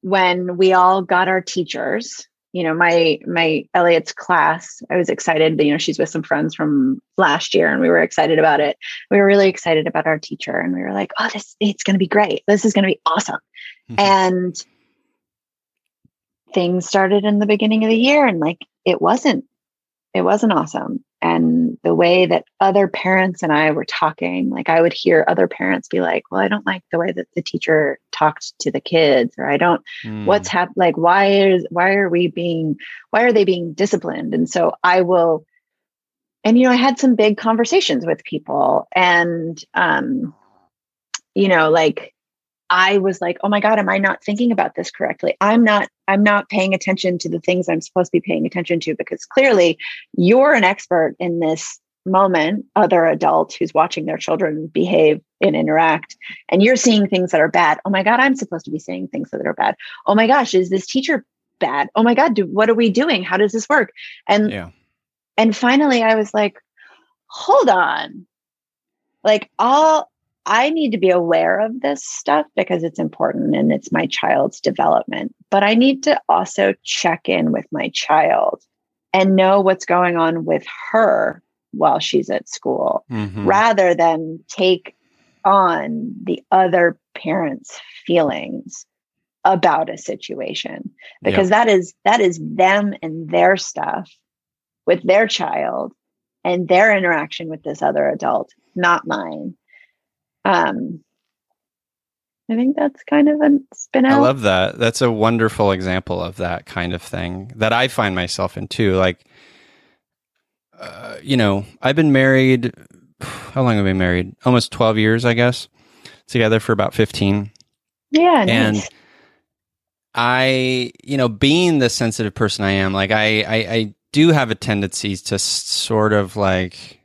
when we all got our teachers, you know, my my Elliot's class, I was excited. You know, she's with some friends from last year, and we were excited about it. We were really excited about our teacher, and we were like, "Oh, this it's going to be great. This is going to be awesome." Mm-hmm. And things started in the beginning of the year, and like it wasn't, it wasn't awesome and the way that other parents and I were talking, like I would hear other parents be like, "Well, I don't like the way that the teacher talked to the kids," or "I don't, mm. what's happened? Like, why is why are we being why are they being disciplined?" And so I will, and you know, I had some big conversations with people, and um, you know, like I was like, oh my God, am I not thinking about this correctly? I'm not, I'm not paying attention to the things I'm supposed to be paying attention to because clearly you're an expert in this moment, other adult who's watching their children behave and interact, and you're seeing things that are bad. Oh my God, I'm supposed to be seeing things that are bad. Oh my gosh, is this teacher bad? Oh my God, do, what are we doing? How does this work? And yeah. and finally I was like, hold on. Like all I need to be aware of this stuff because it's important and it's my child's development. But I need to also check in with my child and know what's going on with her while she's at school mm-hmm. rather than take on the other parent's feelings about a situation because yep. that is that is them and their stuff with their child and their interaction with this other adult not mine um, I think that's kind of a spin out. I love that. That's a wonderful example of that kind of thing that I find myself in too. Like, uh, you know, I've been married. How long have I been married? Almost 12 years, I guess. Together for about 15. Yeah. Nice. And I, you know, being the sensitive person I am, like, I, I, I do have a tendency to sort of like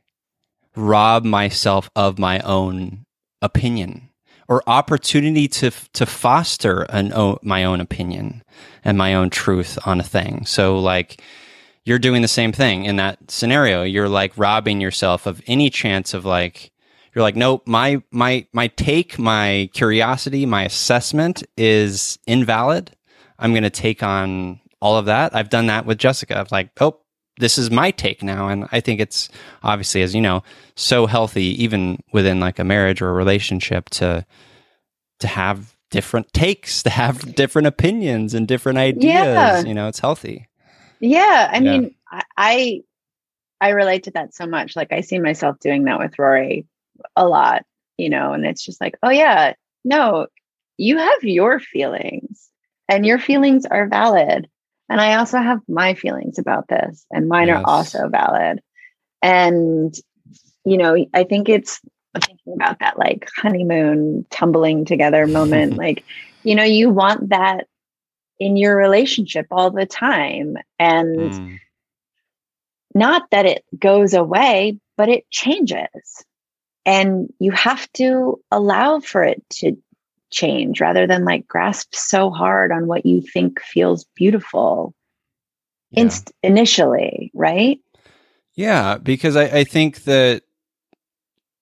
rob myself of my own opinion or opportunity to to foster an my own opinion and my own truth on a thing. So like you're doing the same thing in that scenario. You're like robbing yourself of any chance of like you're like nope, my my my take, my curiosity, my assessment is invalid. I'm going to take on all of that. I've done that with Jessica. I'm like, "Oh, this is my take now and i think it's obviously as you know so healthy even within like a marriage or a relationship to to have different takes to have different opinions and different ideas yeah. you know it's healthy yeah i yeah. mean i i relate to that so much like i see myself doing that with rory a lot you know and it's just like oh yeah no you have your feelings and your feelings are valid And I also have my feelings about this, and mine yes. are also valid. And, you know, I think it's thinking about that like honeymoon tumbling together moment. like, you know, you want that in your relationship all the time. And mm. not that it goes away, but it changes. And you have to allow for it to change rather than like grasp so hard on what you think feels beautiful yeah. inst- initially, right? Yeah, because I, I think that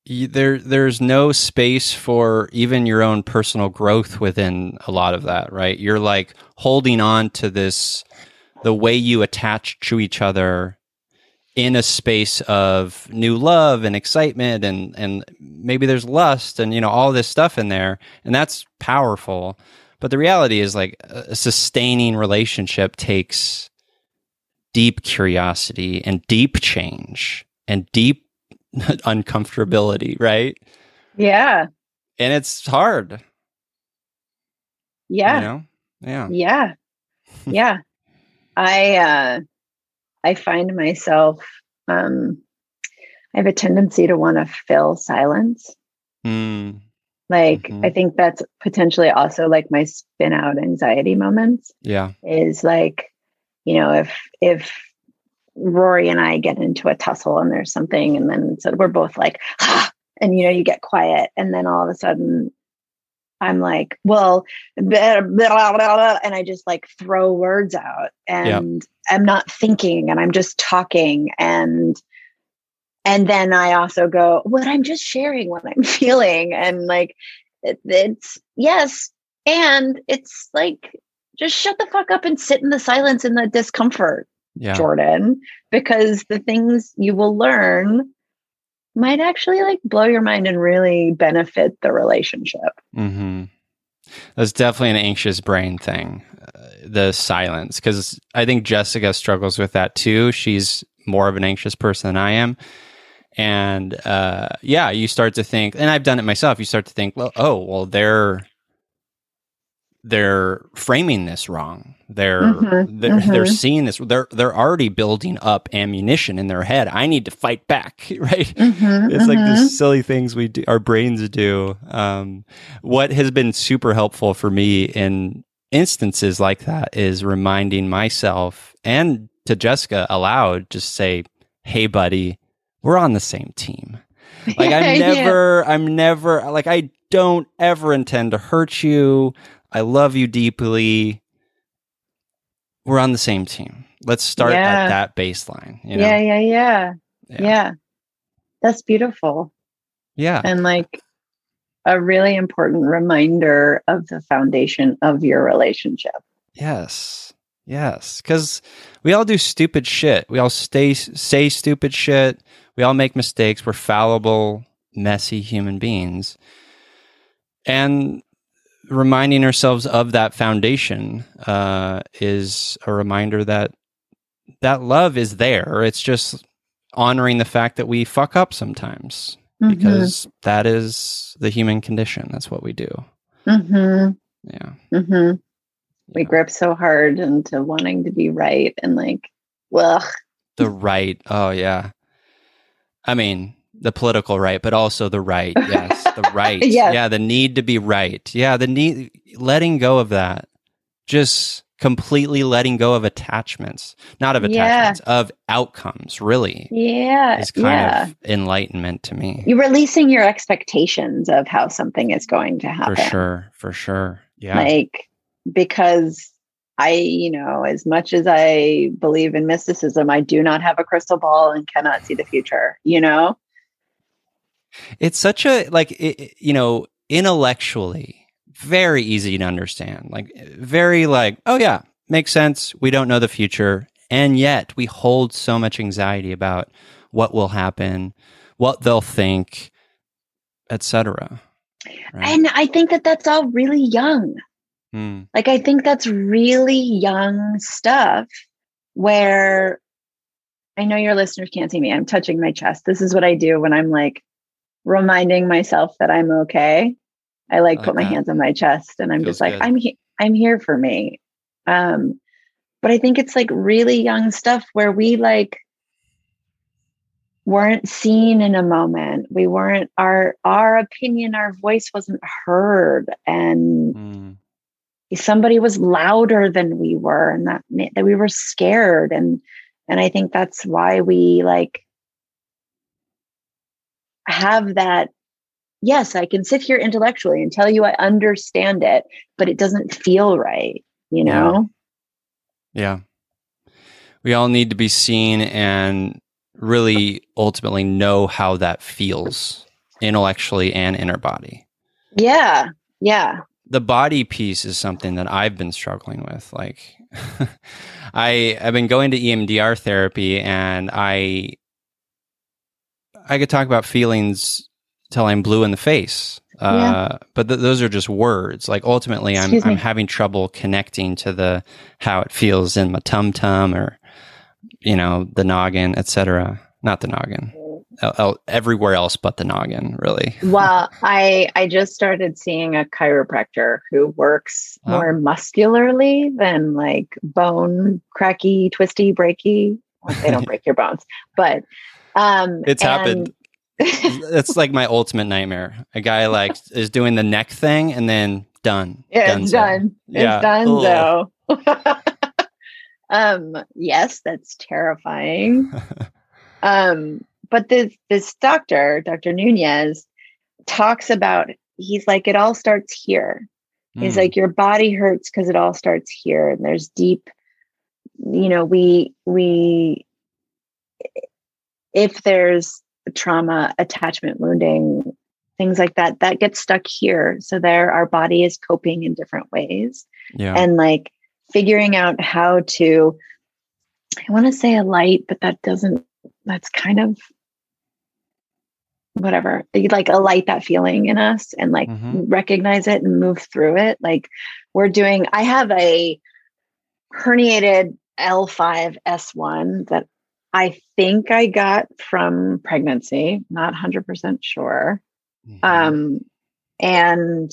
there there's no space for even your own personal growth within a lot of that, right? You're like holding on to this the way you attach to each other in a space of new love and excitement and and maybe there's lust and you know all this stuff in there and that's powerful. But the reality is like a sustaining relationship takes deep curiosity and deep change and deep uncomfortability right? Yeah. And it's hard. Yeah. You know? yeah. Yeah. Yeah. I uh I find myself, um, I have a tendency to want to fill silence. Mm. Like, mm-hmm. I think that's potentially also like my spin out anxiety moments. Yeah. Is like, you know, if, if, Rory and I get into a tussle and there's something, and then so we're both like, ah, and you know, you get quiet, and then all of a sudden I'm like, well, blah, blah, blah, and I just like throw words out and yep. I'm not thinking and I'm just talking and and then I also go, what I'm just sharing what I'm feeling and like it, it's yes and it's like just shut the fuck up and sit in the silence and the discomfort, yeah. Jordan, because the things you will learn might actually like blow your mind and really benefit the relationship. Mm-hmm. That's definitely an anxious brain thing, uh, the silence, because I think Jessica struggles with that too. She's more of an anxious person than I am. And uh, yeah, you start to think, and I've done it myself. You start to think, well, oh, well, they're they're framing this wrong. They're mm-hmm, they're, mm-hmm. they're seeing this. They're they're already building up ammunition in their head. I need to fight back, right? Mm-hmm, it's like the mm-hmm. silly things we do, our brains do. Um, what has been super helpful for me in instances like that is reminding myself and to Jessica aloud, just say, "Hey, buddy, we're on the same team." Like I'm never, yeah. I'm never like I don't ever intend to hurt you. I love you deeply. We're on the same team. Let's start yeah. at that baseline. You know? yeah, yeah, yeah, yeah, yeah. That's beautiful. Yeah. And like a really important reminder of the foundation of your relationship. Yes. Yes, because we all do stupid shit. We all stay say stupid shit. We all make mistakes. We're fallible, messy human beings, and reminding ourselves of that foundation uh, is a reminder that that love is there. It's just honoring the fact that we fuck up sometimes mm-hmm. because that is the human condition. That's what we do. Mm-hmm. Yeah. Mm-hmm. We grip so hard into wanting to be right and like, well, the right. Oh yeah. I mean, the political right, but also the right. Yes, the right. yes. Yeah, the need to be right. Yeah, the need, letting go of that. Just completely letting go of attachments, not of attachments, yeah. of outcomes, really. Yeah. Is kind yeah. of enlightenment to me. You're releasing your expectations of how something is going to happen. For sure. For sure. Yeah. Like, because I, you know, as much as I believe in mysticism, I do not have a crystal ball and cannot see the future, you know? It's such a like it, you know intellectually very easy to understand. Like very like oh yeah makes sense. We don't know the future, and yet we hold so much anxiety about what will happen, what they'll think, etc. Right? And I think that that's all really young. Hmm. Like I think that's really young stuff where I know your listeners can't see me. I'm touching my chest. This is what I do when I'm like reminding myself that I'm okay. I like, I like put my hands on my chest and I'm Feels just like, good. I'm here. I'm here for me. Um, but I think it's like really young stuff where we like weren't seen in a moment. We weren't our our opinion, our voice wasn't heard and mm. somebody was louder than we were and that that we were scared and and I think that's why we like have that yes, I can sit here intellectually and tell you I understand it, but it doesn't feel right, you know? Yeah. yeah. We all need to be seen and really ultimately know how that feels intellectually and in our body. Yeah. Yeah. The body piece is something that I've been struggling with. Like I I've been going to EMDR therapy and I I could talk about feelings till I'm blue in the face. Uh, but th- those are just words. Like ultimately, I'm I'm having trouble connecting to the how it feels in my tum tum or you know the noggin, etc. Not the noggin. everywhere else but the noggin, really. well, I I just started seeing a chiropractor who works oh. more muscularly than like bone cracky, twisty, breaky. Well, they don't break your bones, but um, it's happened that's like my ultimate nightmare. A guy like is doing the neck thing and then done. Yeah, it's done. Yeah. It's done though. um, yes, that's terrifying. um, but this this doctor, Dr. Nunez, talks about he's like, it all starts here. Mm. He's hmm. like, your body hurts because it all starts here. And there's deep, you know, we we if there's trauma, attachment wounding, things like that, that gets stuck here. So there, our body is coping in different ways. Yeah. And like figuring out how to, I want to say a light, but that doesn't, that's kind of whatever like a light that feeling in us and like mm-hmm. recognize it and move through it like we're doing i have a herniated l5s1 that I think I got from pregnancy, not 100% sure. Mm-hmm. Um, and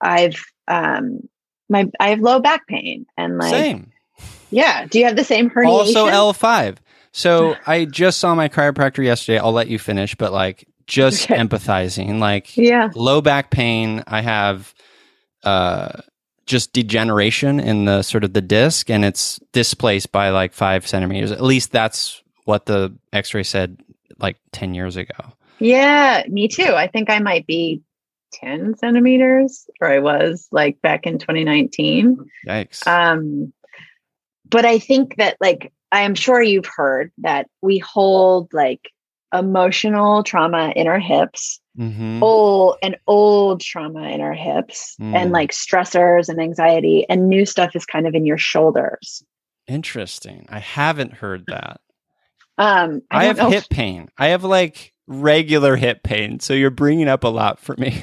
I've, um, my, I have low back pain and like, same. Yeah. Do you have the same herniation? Also L5. So I just saw my chiropractor yesterday. I'll let you finish, but like just okay. empathizing, like yeah, low back pain. I have, uh, just degeneration in the sort of the disc and it's displaced by like five centimeters. At least that's what the x ray said like 10 years ago. Yeah, me too. I think I might be 10 centimeters, or I was like back in 2019. Yikes. Um, but I think that, like, I am sure you've heard that we hold like emotional trauma in our hips mm-hmm. old and old trauma in our hips mm. and like stressors and anxiety and new stuff is kind of in your shoulders. Interesting. I haven't heard that. Um i, I have hip if... pain. I have like regular hip pain so you're bringing up a lot for me.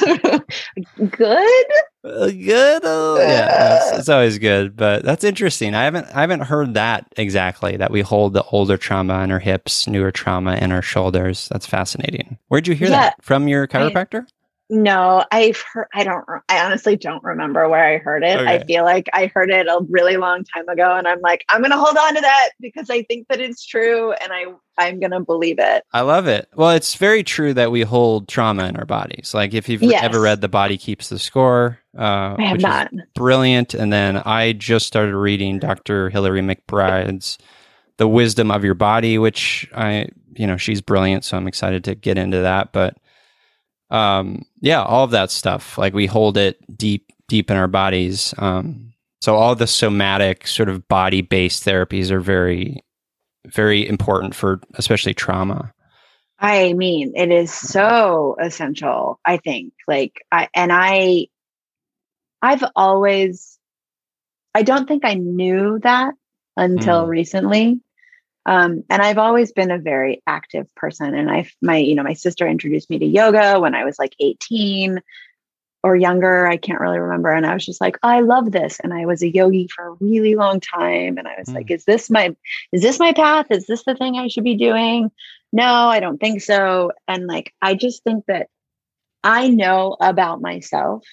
Good Uh, good oh, yeah it's, it's, always good but that's interesting i haven't i haven't heard that exactly that we hold the older trauma in our hips newer trauma in our shoulders that's fascinating where'd you hear yeah, that from your chiropractor I, no, I've heard, I don't, I honestly don't remember where I heard it. Okay. I feel like I heard it a really long time ago and I'm like, I'm going to hold on to that because I think that it's true and I, I'm going to believe it. I love it. Well, it's very true that we hold trauma in our bodies. Like if you've yes. ever read The Body Keeps the Score, uh, I have which not. is brilliant. And then I just started reading Dr. Hillary McBride's The Wisdom of Your Body, which I, you know, she's brilliant. So I'm excited to get into that. But um, yeah, all of that stuff. Like we hold it deep, deep in our bodies. Um, so all the somatic sort of body based therapies are very, very important for especially trauma. I mean, it is so essential, I think. Like I and I I've always I don't think I knew that until mm. recently. Um, and I've always been a very active person. And I, my, you know, my sister introduced me to yoga when I was like 18 or younger. I can't really remember. And I was just like, oh, I love this. And I was a yogi for a really long time. And I was mm. like, is this my, is this my path? Is this the thing I should be doing? No, I don't think so. And like, I just think that I know about myself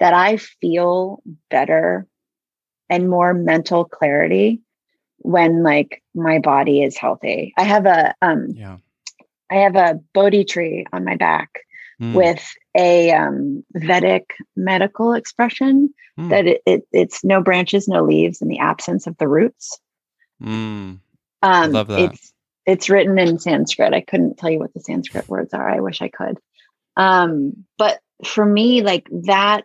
that I feel better and more mental clarity when like my body is healthy. I have a um Yeah. I have a Bodhi tree on my back Mm, with a um, Vedic medical expression mm, that it, it it's no branches, no leaves, in the absence of the roots. mm. Um, Love that. It's it's written in Sanskrit. I couldn't tell you what the Sanskrit words are. I wish I could. Um, but for me, like that,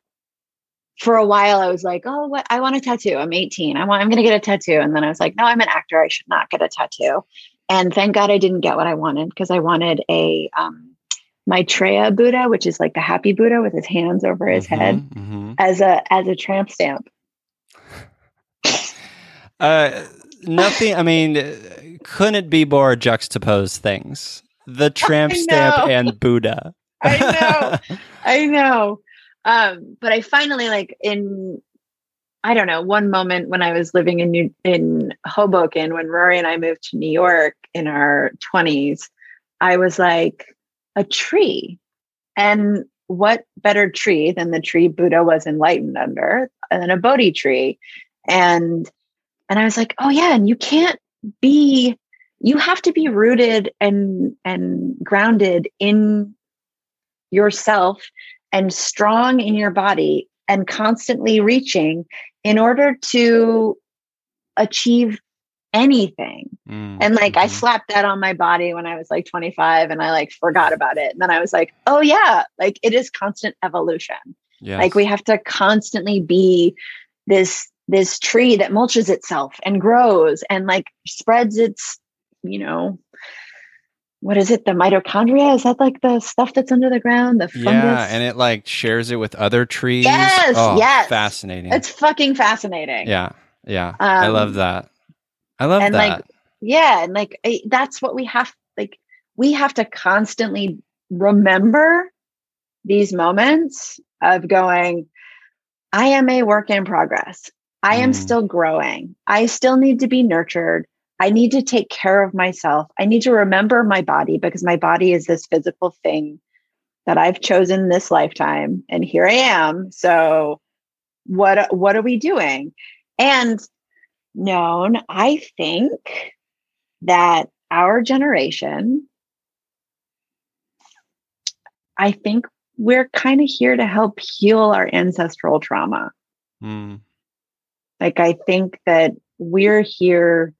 for a while, I was like, oh, what? I want a tattoo. I'm 18. I want. I'm going to get a tattoo. And then I was like, no, I'm an actor. I should not get a tattoo. And thank God I didn't get what I wanted because I wanted a um, Maitreya Buddha, which is like the happy Buddha with his hands over his head, Mhm, mhm. as a as a tramp stamp. Uh, nothing. I mean, couldn't it be more juxtaposed things? The tramp stamp and Buddha. I know. I know. Um, but I finally like in I don't know, one moment when I was living in New in Hoboken when Rory and I moved to New York in our 20s, I was like a tree. And what better tree than the tree Buddha was enlightened under than a Bodhi tree? And and I was like, oh yeah, and you can't be you have to be rooted and and grounded in yourself and strong in your body and constantly reaching in order to achieve anything. Mm, And like I mhm. slapped that on my body when I was like 25 and I like forgot about it. And then I was like, oh yeah, like it is constant evolution. Yes. Like we have to constantly be this this tree that mulches itself and grows and like spreads its, you know, what is it? The mitochondria? Is that like the stuff that's under the ground? The fungus? Yeah, and it like shares it with other trees. Yes, oh, yes. fascinating. it's fucking fascinating. yeah, yeah. I love Um, that. I love and, that. like, Yeah. And like I, that's what we have like we have to constantly remember these moments of going, I am a work in progress. I am Mm. still growing. I still need to be nurtured. I need to take care of myself. I need to remember my body because my body is this physical thing that I've chosen this lifetime and here I am. So what what are we doing? And known, I think that our generation I think we're kind of here to help heal our ancestral trauma. Mm, Like, I think that we're here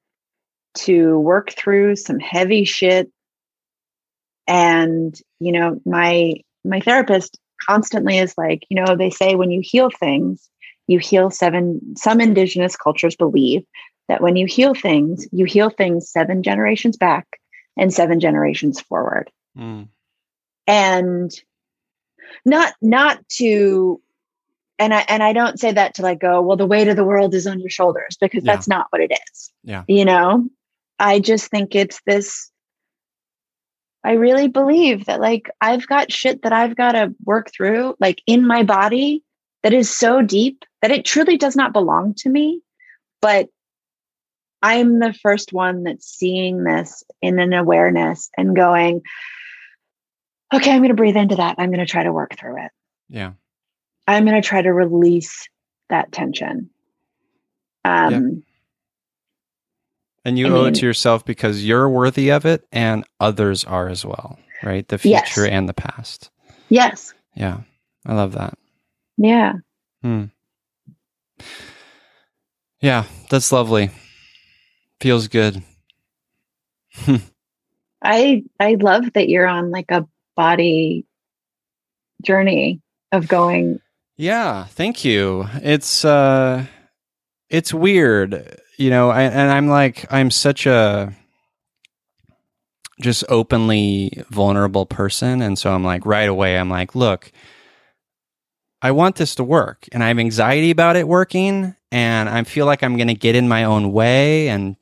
to work through some heavy shit. And, you know, my, my therapist constantly is like, you know, they say when you heal things, you heal seven, some indigenous cultures believe that when you heal things, you heal things seven generations back and seven generations forward mm, and not not to and i and i don't say that to like go well the weight of the world is on your shoulders because Yeah. that's not what it is Yeah. you know i just think it's this i really believe that like i've got shit that i've got to work through like in my body that is so deep that it truly does not belong to me but i'm the first one that's seeing this in an awareness and going okay, I'm going to breathe into that. I'm going to try to work through it. yeah. I'm going to try to release that tension. Um, And you I owe it to yourself because you're worthy of it and others are as well, right? The Yes. future and the past. Yes. Yeah. I love that. Yeah. Hmm. Yeah, that's lovely. Feels good. I I love that you're on like a body journey of going. Yeah, thank you. It's uh it's weird, you know, I, and I'm like I'm such a just openly vulnerable person. And so I'm like right away I'm like, look, I want this to work. And I have anxiety about it working. And I feel like I'm going to get in my own way. And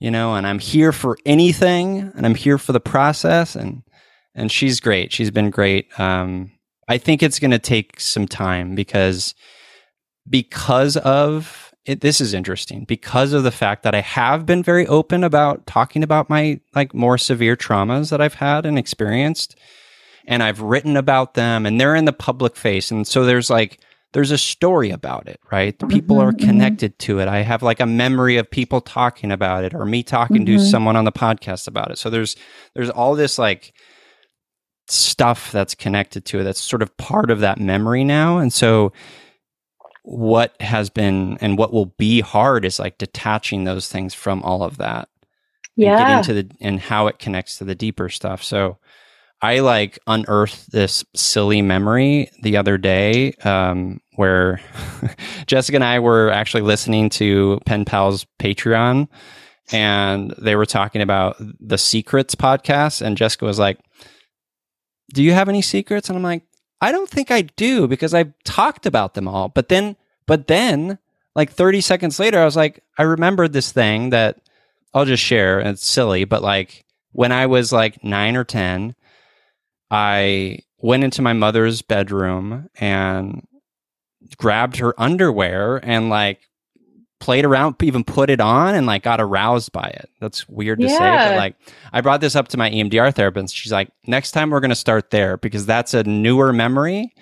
you know, and I'm here for anything. And I'm here for the process. And and she's great. She's been great. Um I think it's going to take some time because because of it, this is interesting because of the fact that I have been very open about talking about my like more severe traumas that I've had and experienced and I've written about them and they're in the public face and so there's like there's a story about it, right? The people Mhm, are mhm. connected to it. I have like a memory of people talking about it or me talking to Mhm. someone on the podcast about it. So there's there's all this like stuff that's connected to it that's sort of part of that memory now. And so what has been and what will be hard is like detaching those things from all of that and Yeah. getting to the and how it connects to the deeper stuff. So I like unearthed this silly memory the other day um, where Jessica and I were actually listening to Pen Pal's Patreon and they were talking about the Secrets podcast. And Jessica was like, Do you have any secrets? And I'm like, I don't think I do because I've talked about them all. But then, but then, like 30 seconds later, I was like, I remembered this thing that I'll just share. It's silly, but like when I was like nine or 10, I went into my mother's bedroom and grabbed her underwear and like played around, even put it on and like got aroused by it. That's weird to say, but like I brought this up to my EMDR therapist. She's like, next time we're going to start there because that's a newer memory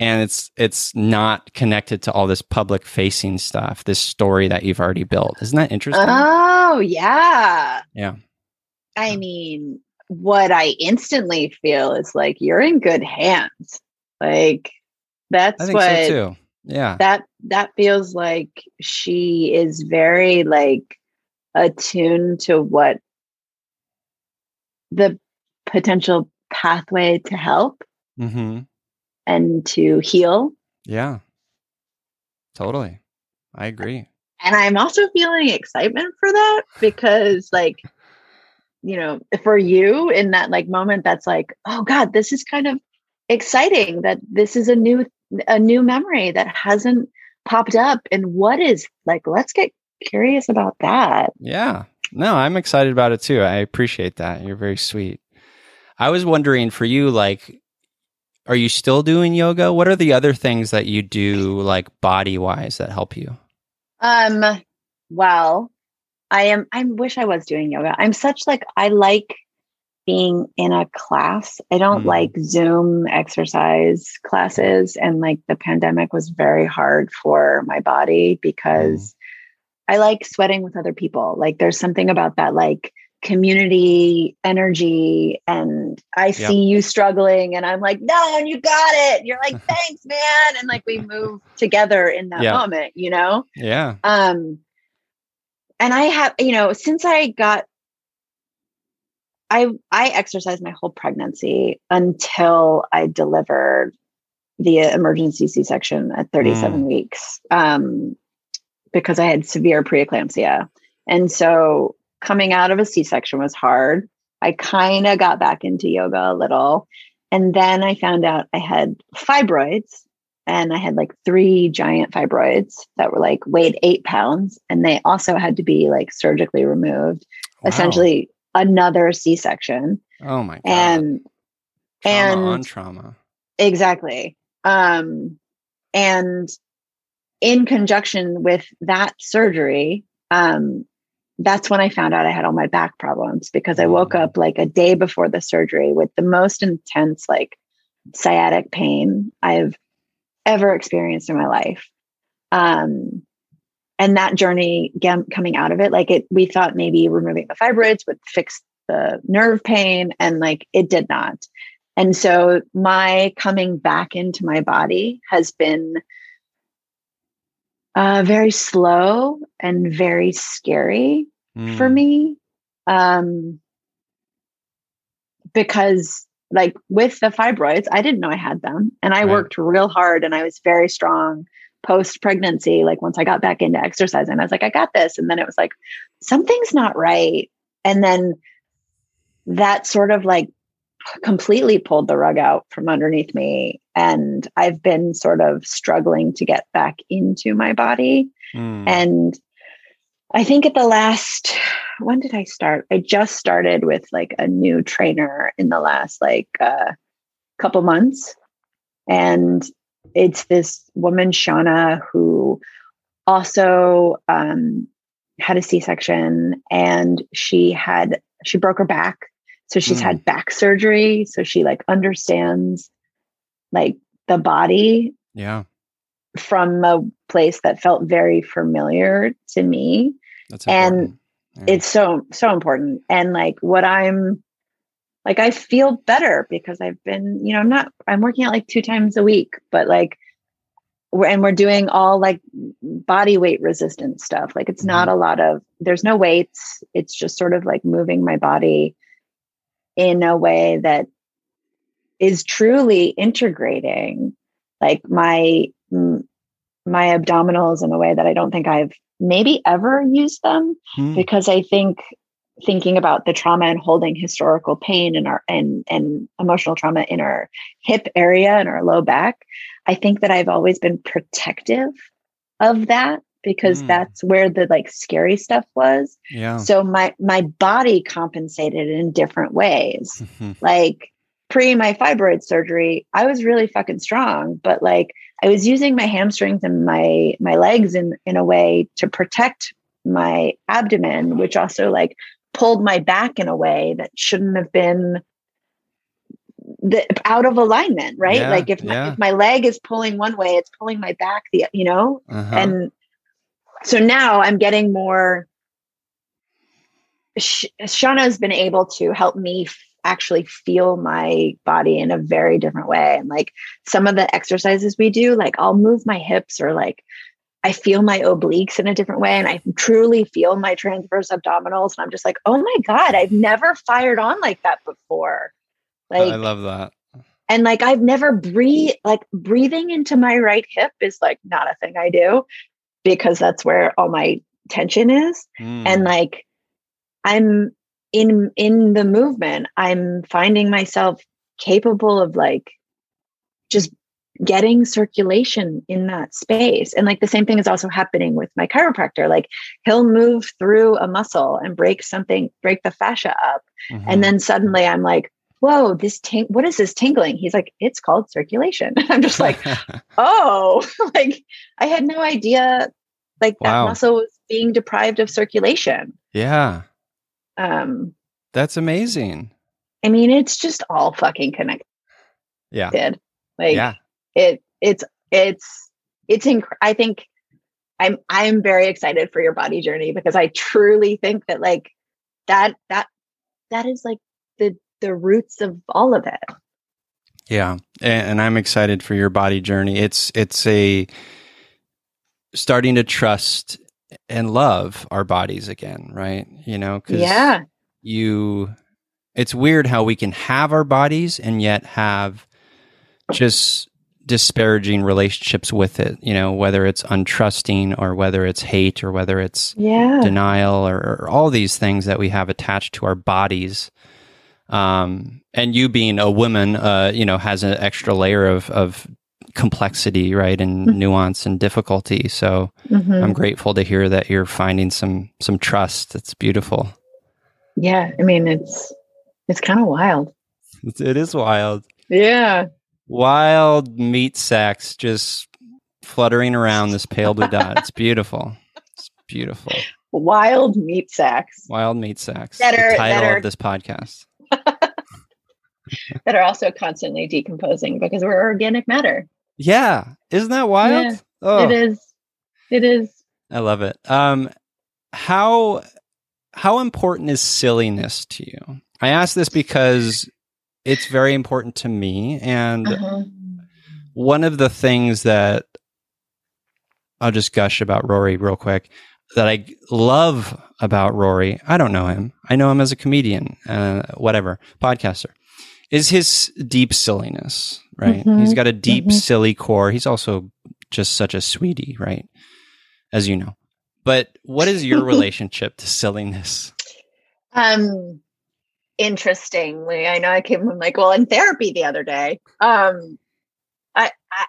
and it's it's not connected to all this public facing stuff, this story that you've already built. Isn't that interesting? Oh, yeah. yeah. I mean, what I instantly feel is like you're in good hands. Like that's I think what so too. Yeah. that that feels like she is very like attuned to what the potential pathway to help hmm and to heal. Yeah. Totally. I agree. And I'm also feeling excitement for that because like you know, for you in that like moment that's like, oh god, this is kind of exciting that this is a new a new memory that hasn't popped up and what is like let's get curious about that. Yeah. No, I'm excited about it too. I appreciate that. You're very sweet. I was wondering for you, like, are you still doing yoga? What are the other things that you do, like body wise, that help you? Um, well, I am I wish I was doing yoga. I'm such like I like being in a class. I don't Mm. like Zoom exercise classes and like the pandemic was very hard for my body because I like sweating with other people. Like there's something about that like community energy and I Yep. see you struggling and I'm like, "No, and you got it." You're like, "Thanks, man." And like we move together in that Yeah. moment, you know? Yeah. um and i have you know since i got i i exercised my whole pregnancy until i delivered the emergency c-section at 37 Mm. weeks um because i had severe preeclampsia and so coming out of a c-section was hard i kind of got back into yoga a little and then i found out i had fibroids and I had like three giant fibroids that were like weighed eight pounds, and they also had to be like surgically removed. Wow. Essentially, another C-section, Oh my god. and trauma and- on trauma. exactly. Um, and in conjunction with that surgery, um, that's when I found out I had all my back problems because I woke Mm. up like a day before the surgery with the most intense like sciatic pain I've ever experienced in my life. Um, and that journey coming out of it, like it, we thought maybe removing the fibroids would fix the nerve pain, and like it did not. And so my coming back into my body has been uh, very slow and very scary for Mm. me. Um, because like with the fibroids, I didn't know I had them. And I Right. worked real hard and I was very strong post pregnancy. Like once I got back into exercise and I was like, I got this. And then it was like, something's not right. And then that sort of like completely pulled the rug out from underneath me. And I've been sort of struggling to get back into my body. Mm. And I think at the last, when did I start? I just started with like a new trainer in the last like uh, couple months. And it's this woman, Shauna, who also um, had a C section and she had, she broke her back. So she's Mm. had back surgery. So she like understands like the body yeah. from a place that felt very familiar to me. That's And. Yeah. It's so, so important. And like what I'm like, I feel better because I've been, you know, I'm not, I'm working out like two times a week, but like, we're, and we're doing all like body weight resistant stuff. Like it's not a lot of, there's no weights. It's just sort of like moving my body in a way that is truly integrating like my my abdominals in a way that I don't think I've maybe ever used them Hmm. because I think thinking about the trauma and holding historical pain in our and and emotional trauma in our hip area and our low back, I think that I've always been protective of that because Mm. that's where the like scary stuff was. yeah. So my my body compensated in different ways Mhm. like pre my fibroid surgery i was really fucking strong but like i was using my hamstrings and my my legs in in a way to protect my abdomen which also like pulled my back in a way that shouldn't have been the, out of alignment right Yeah, like if my, yeah. if my leg is pulling one way it's pulling my back the you know Uh-huh. and so now i'm getting more Sh- shauna's been able to help me f- actually feel my body in a very different way and like some of the exercises we do like i'll move my hips or like i feel my obliques in a different way and i truly feel my transverse abdominals and i'm just like oh my god i've never fired on like that before like I love that. and like I've never breathe like breathing into my right hip is like not a thing I do because that's where all my tension is Mm. and like I'm in in the movement I'm finding myself capable of like just getting circulation in that space and like the same thing is also happening with my chiropractor like he'll move through a muscle and break something break the fascia up Mhm. and then suddenly I'm like, whoa, this ting- what is this tingling? He's like, it's called circulation. I'm just like, oh, like I had no idea like Wow. that muscle was being deprived of circulation. yeah, Um, that's amazing. I mean, it's just all fucking connected. Yeah, Like yeah, it it's it's it's inc- I think I'm I'm very excited for your body journey because I truly think that like that that that is like the the roots of all of it. yeah. And, and I'm excited for your body journey. It's it's a starting to trust and love our bodies again, right? You know, because Yeah. you it's weird how we can have our bodies and yet have just disparaging relationships with it you know whether it's untrusting or whether it's hate or whether it's Yeah. denial or, or all these things that we have attached to our bodies um and you being a woman uh you know has an extra layer of of complexity right and Mhm. nuance and difficulty so Mhm. i'm grateful to hear that you're finding some some trust it's beautiful Yeah, I mean it's it's kind of wild. it is wild Yeah. Wild meat sacks just fluttering around this pale blue dot. It's beautiful. It's beautiful. Wild meat sacks Wild meat sacks. That are- the title are- of this podcast. that are also constantly decomposing because we're organic matter. Yeah. Isn't that wild? Yeah, oh, It is. It is. I love it. Um how how important is silliness to you? I ask this because it's very important to me and Uh-huh. one of the things that I'll just gush about Rory real quick that I love about Rory. I don't know him. I know him as a comedian, uh, whatever, podcaster. Is his deep silliness, right? Mhm, He's got a deep, mhm. silly core. He's also just such a sweetie, right? As you know. But what is your relationship to silliness? Um, interestingly, I know I came from like, well, in therapy the other day. Um, I, I,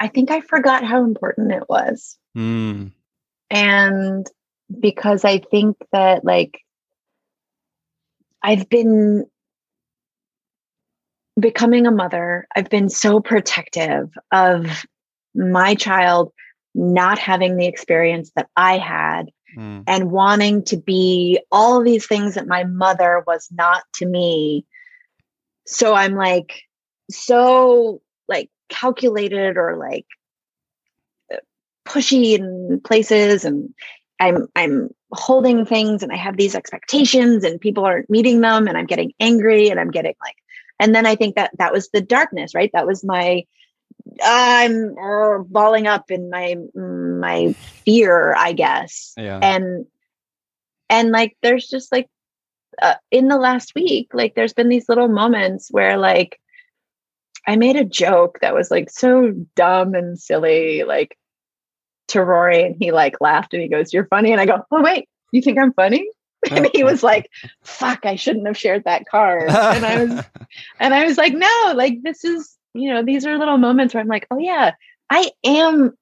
I think I forgot how important it was, Mm, and because I think that like I've been becoming a mother, I've been so protective of my child not having the experience that I had mm, and wanting to be all of these things that my mother was not to me. So I'm like so like calculated or like pushy in places and I'm I'm holding things and I have these expectations and people aren't meeting them and I'm getting angry and I'm getting like and then I think that that was the darkness, right? That was my I'm uh, balling up in my my fear, I guess. Yeah. And and like there's just like uh, in the last week, like there's been these little moments where like I made a joke that was like so dumb and silly, like to Rory, and he like laughed and he goes, "You're funny," and I go, "Oh wait, you think I'm funny?" and he was like, "Fuck, I shouldn't have shared that card." And I was, and I was like, "No, like this is, you know, these are little moments where I'm like, oh yeah, I am."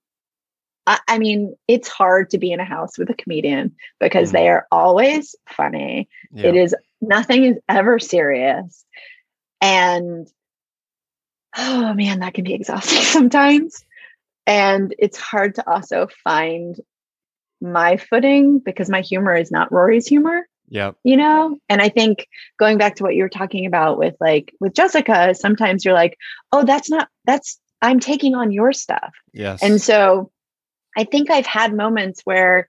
I, I mean, it's hard to be in a house with a comedian because Mhm. they are always funny. Yeah. It is nothing is ever serious, and oh man, that can be exhausting sometimes. And it's hard to also find my footing because my humor is not Rory's humor Yep. you know and i think going back to what you were talking about with like with jessica sometimes you're like oh that's not that's i'm taking on your stuff Yes. and so i think i've had moments where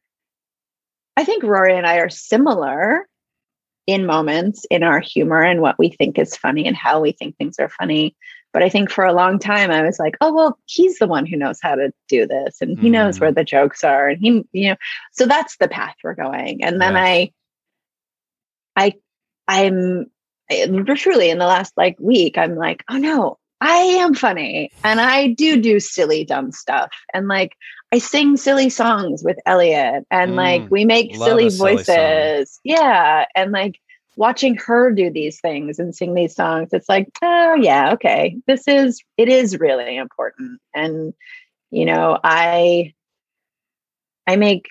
i think rory and i are similar in moments in our humor and what we think is funny and how we think things are funny but i think for a long time i was like oh well he's the one who knows how to do this and he knows Mhm. where the jokes are and he you know so that's the path we're going and then Yes. i I I'm I- truly in the last like week, I'm like, oh no, I am funny and I do do silly, dumb stuff. And like, I sing silly songs with Elliot and like Mm, we make silly a silly song. voices. yeah. And like watching her do these things and sing these songs, it's like, oh yeah, okay. This is, it is really important. And, you know, I, I make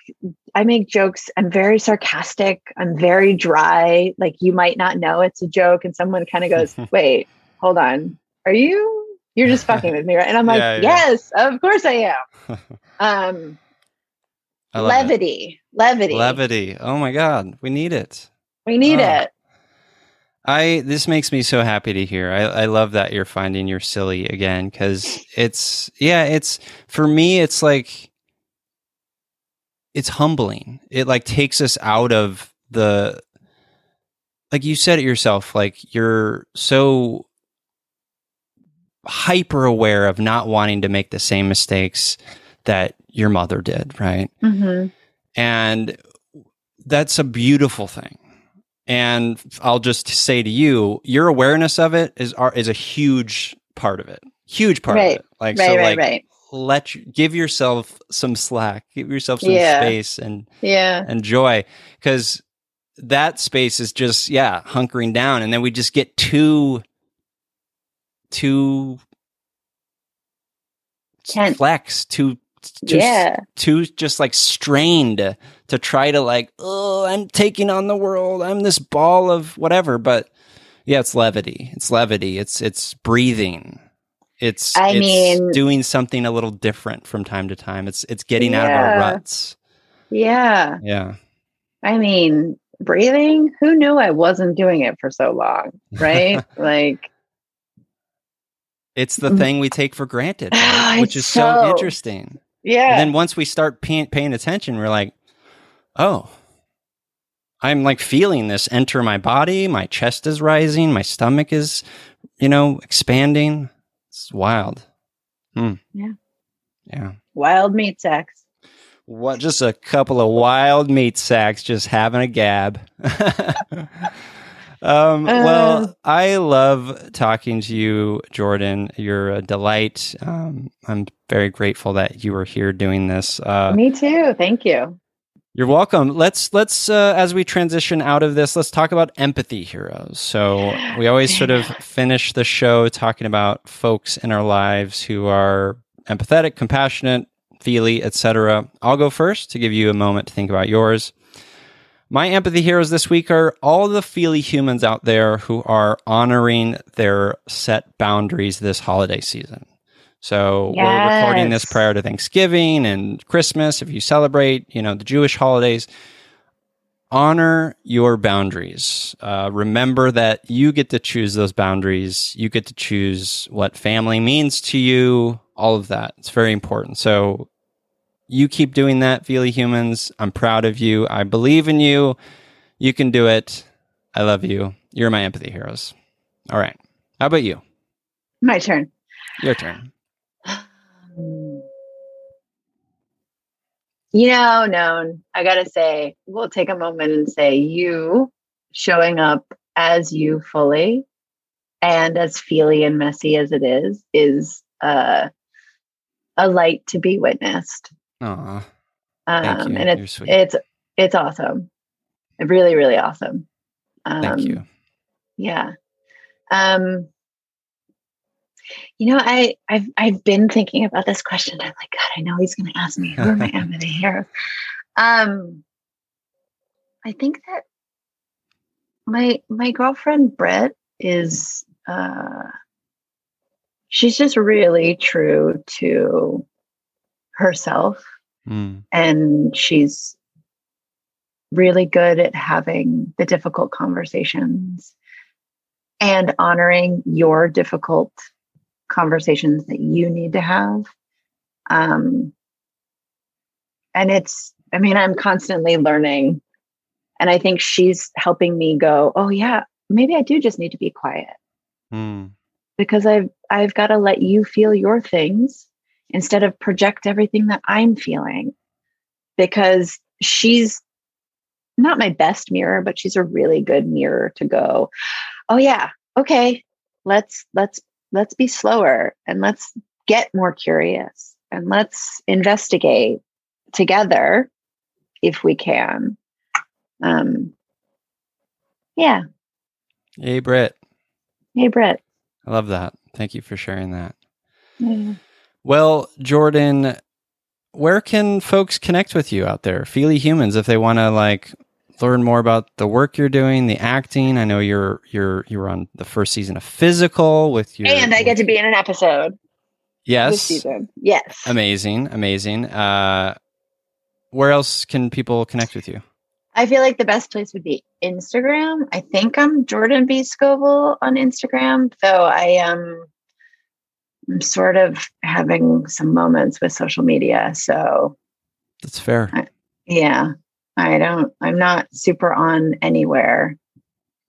I make jokes. I'm very sarcastic. I'm very dry. Like you might not know it's a joke, and someone kind of goes, "Wait, hold on. Are you? You're just fucking with me, right?" And I'm like, Yeah, yeah. "Yes, of course I am." Um, love it. levity, levity, Levity. Oh my God. We need it. We need Oh. it. I this makes me so happy to hear. I, I love that you're finding your silly again because it's yeah, it's for me it's like it's humbling. It like takes us out of the like you said it yourself, like you're so hyper aware of not wanting to make the same mistakes that your mother did, right? Mhm. And that's a beautiful thing. And I'll just say to you, your awareness of it is are- is a huge part of it. Huge part Right. of it. Like Right, so right, like right. Let you, give yourself some slack, give yourself some Yeah. space and Yeah, and joy cuz that space is just yeah, hunkering down and then we just get too too flex, too too yeah, too just like strained to try to like oh i'm taking on the world. I'm this ball of whatever but yeah it's levity. It's levity. It's it's breathing it's I it's mean- doing something a little different from time to time it's it's getting out of our ruts yeah. yeah I mean, breathing. Who knew I wasn't doing it for so long? Right? like, it's the Mm. thing we take for granted right? which is so, so- interesting yeah. and then once we start paying, paying attention we're like oh i'm like feeling this enter my body my chest is rising my stomach is you know expanding it's wild hmm. Yeah. yeah Wild meat sacks. what just a couple of wild meat sacks just having a gab um, Uh. well i love talking to you jordan you're a delight um, i'm very grateful that you were here doing this uh, Me too. Thank you. You're welcome. Let's let's uh, as we transition out of this, let's talk about empathy heroes. So we always sort of finish the show talking about folks in our lives who are empathetic, compassionate, feely, etc. I'll go first to give you a moment to think about yours. My empathy heroes this week are all the feely humans out there who are honoring their set boundaries this holiday season. So we're recording this prior to Thanksgiving and Christmas. If you celebrate, you know, the Jewish holidays, honor your boundaries. Uh, remember that you get to choose those boundaries. You get to choose what family means to you, all of that. It's very important. So You keep doing that, Feely Humans. I'm proud of you. I believe in you. You can do it. I love you. You're my empathy heroes. All right. How about you? My turn. Your turn. You know, known, I gotta say, we'll take a moment and say you showing up as you fully and as feely and messy as it is, is uh, a light to be witnessed. Aw. Um, Thank you. and it's it's it's awesome. Really, really awesome. Um, Thank you. Yeah. Um, you know, I I've I've been thinking about this question. I'm like, God, I know he's going to ask me who am I empathy heroes. Um, I think that my my girlfriend Brett is uh, she's just really true to herself, Mm. and she's really good at having the difficult conversations and honoring your difficult conversations that you need to have. Um, and it's, I mean, I'm constantly learning. And I think she's helping me go, oh, yeah, maybe I do just need to be quiet Mm. because I've I've got to let you feel your things instead of project everything that I'm feeling. Because she's not my best mirror, but she's a really good mirror to go, oh yeah, okay, let's let's let's be slower and let's get more curious and let's investigate together if we can. Um yeah. Hey, Britt. Hey Britt. I love that. Thank you for sharing that. Yeah. Well, Jordan, where can folks connect with you out there? Feely humans, if they want to like learn more about the work you're doing, the acting. I know you're you're you were on the first season of Physical with your And I get to be in an episode yes, season. Yes. amazing, amazing. Uh, where else can people connect with you? I feel like the best place would be Instagram. I think I'm Jordan B. Scovel on Instagram, though I am I'm sort of having some moments with social media. So That's fair. yeah, I don't I'm not super on anywhere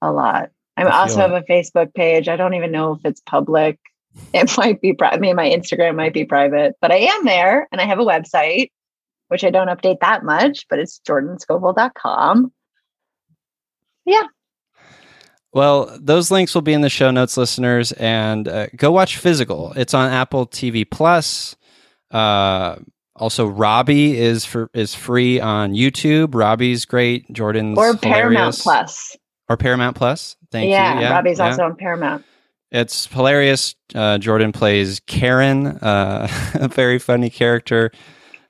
a lot. I I also have a Facebook page. I don't even know if it's public. It might be private. I mean, my Instagram might be private, but I am there and I have a website, which I don't update that much, but it's jordanscovel.com. Yeah. Well, those links will be in the show notes, listeners, and uh, go watch Physical. It's on Apple TV Plus. Uh, also, Robbie is for is free on YouTube. Robbie's great. Jordan's Or Paramount hilarious. Plus. or Paramount Plus. Thank yeah, you. Yeah, Robbie's yeah. also on Paramount. It's hilarious. Uh, Jordan plays Karen, uh, a very funny character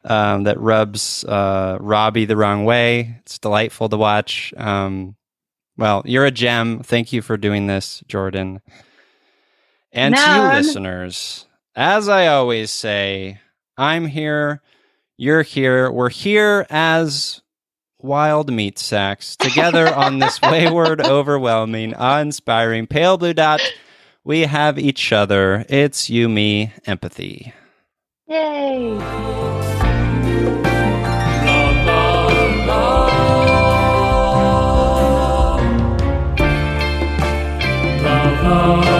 um, that rubs uh, Robbie the wrong way. It's delightful to watch. Um, well, you're a gem. Thank you for doing this, Jordan. And to you, listeners, as I always say, I'm here. You're here. We're here as wild meat sacks together on this wayward, overwhelming, awe-inspiring pale blue dot. We have each other. It's you, me, empathy. Yay! Oh.